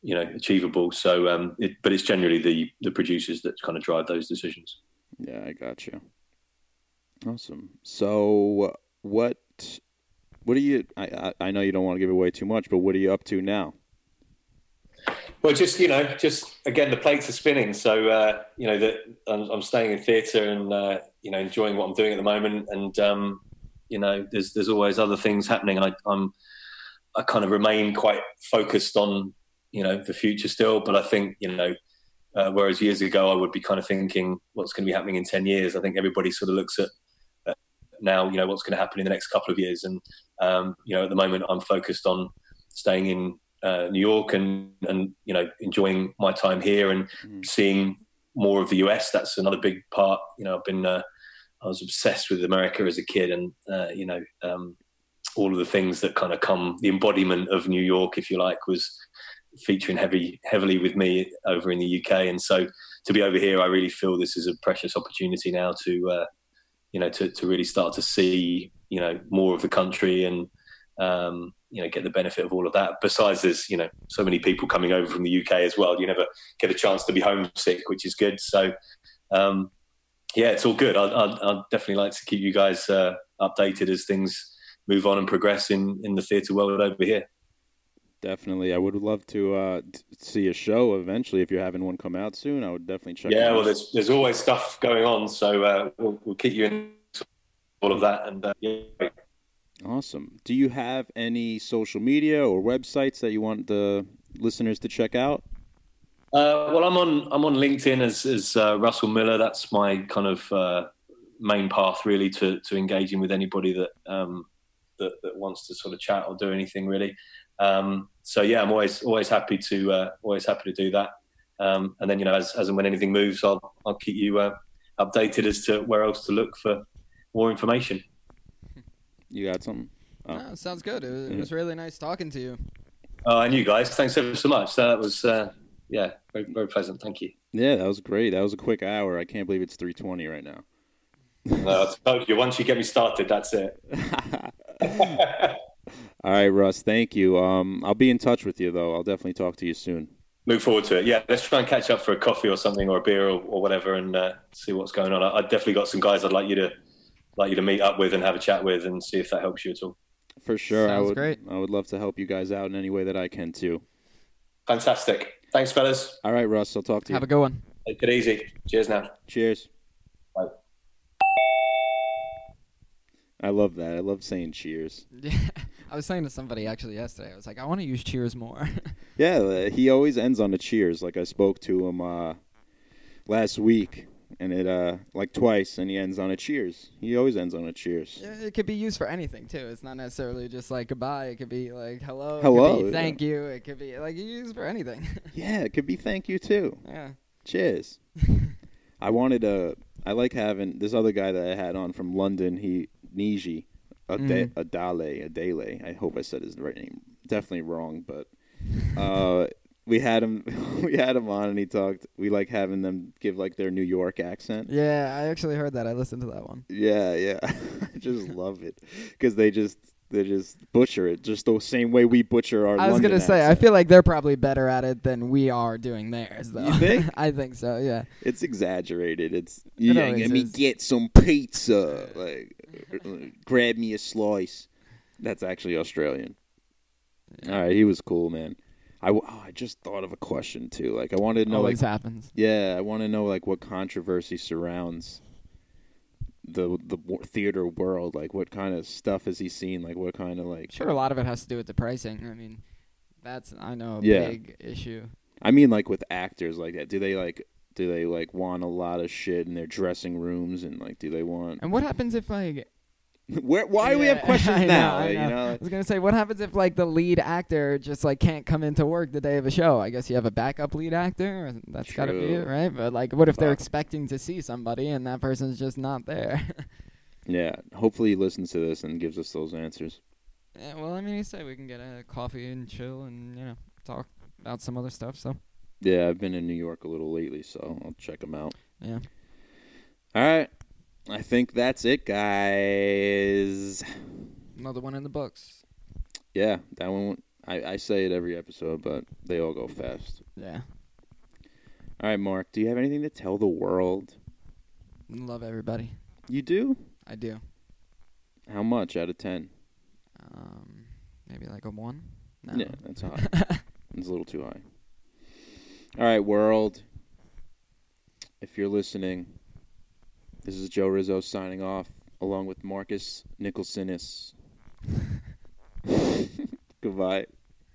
you know achievable. So, um, it, but it's generally the the producers that kind of drive those decisions. Yeah, I got you. Awesome. So, what? What are you? I, I know you don't want to give away too much, but what are you up to now? Well, just you know, just again, the plates are spinning. So uh, you know that I'm, I'm staying in theatre and uh, you know enjoying what I'm doing at the moment. And um, you know, there's there's always other things happening. I, I'm I kind of remain quite focused on you know the future still. But I think you know, uh, whereas years ago I would be kind of thinking what's going to be happening in ten years. I think everybody sort of looks at now you know what's going to happen in the next couple of years. And um, you know, at the moment I'm focused on staying in uh, New York and and you know enjoying my time here and Mhm. seeing more of the US. That's another big part. You know, I've been uh, I was obsessed with America as a kid, and uh, you know um, all of the things that kind of come the embodiment of New York, if you like, was featuring heavy heavily with me over in the UK. And so to be over here, I really feel this is a precious opportunity now to uh, you know to to really start to see you know more of the country and um, you know get the benefit of all of that. Besides, there's you know so many people coming over from the UK as well. You never get a chance to be homesick, which is good. So um, yeah, it's all good. I'd, definitely like to keep you guys uh, updated as things move on and progress in in the theatre world over here. Definitely, I would love to uh, see a show eventually. If you're having one come out soon, I would definitely check. Yeah, well, there's there's always stuff going on, so uh, we'll, we'll keep you in all of that. And uh, yeah. Awesome. Do you have any social media or websites that you want the listeners to check out? Uh, well, I'm on I'm on LinkedIn as as uh, Russell Miller. That's my kind of uh, main path, really, to to engaging with anybody that um, that, that wants to sort of chat or do anything, really. Um, so yeah, I'm always always happy to uh, always happy to do that. Um, and then you know, as, as and when anything moves, I'll I'll keep you uh, updated as to where else to look for more information. You got something? Oh. No, sounds good. It was, it was, really nice talking to you. Oh, and you guys, thanks ever so much. That was uh, yeah, very, very pleasant. Thank you. Yeah, that was great. That was a quick hour. I can't believe it's three twenty right now. no, I told you. Once you get me started, that's it. <laughs> All right, Russ. Thank you. Um, I'll be in touch with you though. I'll definitely talk to you soon. Look forward to it. Yeah, let's try and catch up for a coffee or something, or a beer or, or whatever, and uh, see what's going on. I, I definitely got some guys I'd like you to like you to meet up with and have a chat with, and see if that helps you at all. For sure, Sounds I would. Great. I would love to help you guys out in any way that I can too. Fantastic. Thanks, fellas. All right, Russ. I'll talk to you. Have a good one. Take it easy. Cheers now. Cheers. Bye. I love that. I love saying cheers. Yeah. <laughs> I was saying to somebody actually yesterday, I was like, I want to use cheers more. <laughs> yeah, uh, he always ends on a cheers. Like I spoke to him uh, last week, and it uh, like twice, and he ends on a cheers. He always ends on a cheers. Yeah, it could be used for anything too. It's not necessarily just like goodbye. It could be like hello. Hello. thank yeah. you. It could be like you use for anything. <laughs> yeah, it could be thank you too. Yeah. Cheers. <laughs> I wanted to. I like having this other guy that I had on from London. He Niji. Ade- mm. Adale, Adele. I hope I said his right name. Definitely wrong, but uh, we had him. <laughs> We had him on, and he talked. We like having them give like their New York accent. Yeah, I actually heard that. I listened to that one. Yeah, yeah. <laughs> I just love it because they just they just butcher it just the same way we butcher our. I was gonna say, accent. I feel like they're probably better at it than we are doing theirs, though. You think? <laughs> I think so. Yeah. It's exaggerated. It's It yeah. Let me is. get some pizza. Like, grab me a slice. That's actually Australian. All right, he was cool, man. I, oh, I just thought of a question too. Like I wanted to know, Always like, happens. yeah, I want to know like what controversy surrounds the the theater world. Like, what kind of stuff has he seen? Like, what kind of like? Sure, a lot of it has to do with the pricing. I mean, that's I know a Yeah. big issue. I mean, like with actors like that. Do they like? Do they like want a lot of shit in their dressing rooms and like? Do they want? And what happens if like Where? Why do we have <laughs> questions I know, now? I You know. know, I was gonna say, what happens if like the lead actor just like can't come into work the day of a show? I guess you have a backup lead actor. That's got to be it, right? But like, what if they're expecting to see somebody and that person's just not there? <laughs> Yeah. Hopefully he listens to this and gives us those answers. yeah, well, I mean, he said we can get a coffee and chill and you know talk about some other stuff. So Yeah, I've been in New York a little lately, so I'll check him out. yeah, All right. I think that's it, guys. another one in the books. Yeah, that one. I, I say it every episode, but they all go fast. Yeah, All right, Mark, do you have anything to tell the world? love everybody. You do? I do. How much out of 10? Um, maybe like a one. No. Yeah, that's high. <laughs> it's a little too high. All right, world. If you're listening, this is Joe Rizzo signing off along with Marcus Nicholsonis. <laughs> <laughs> Goodbye.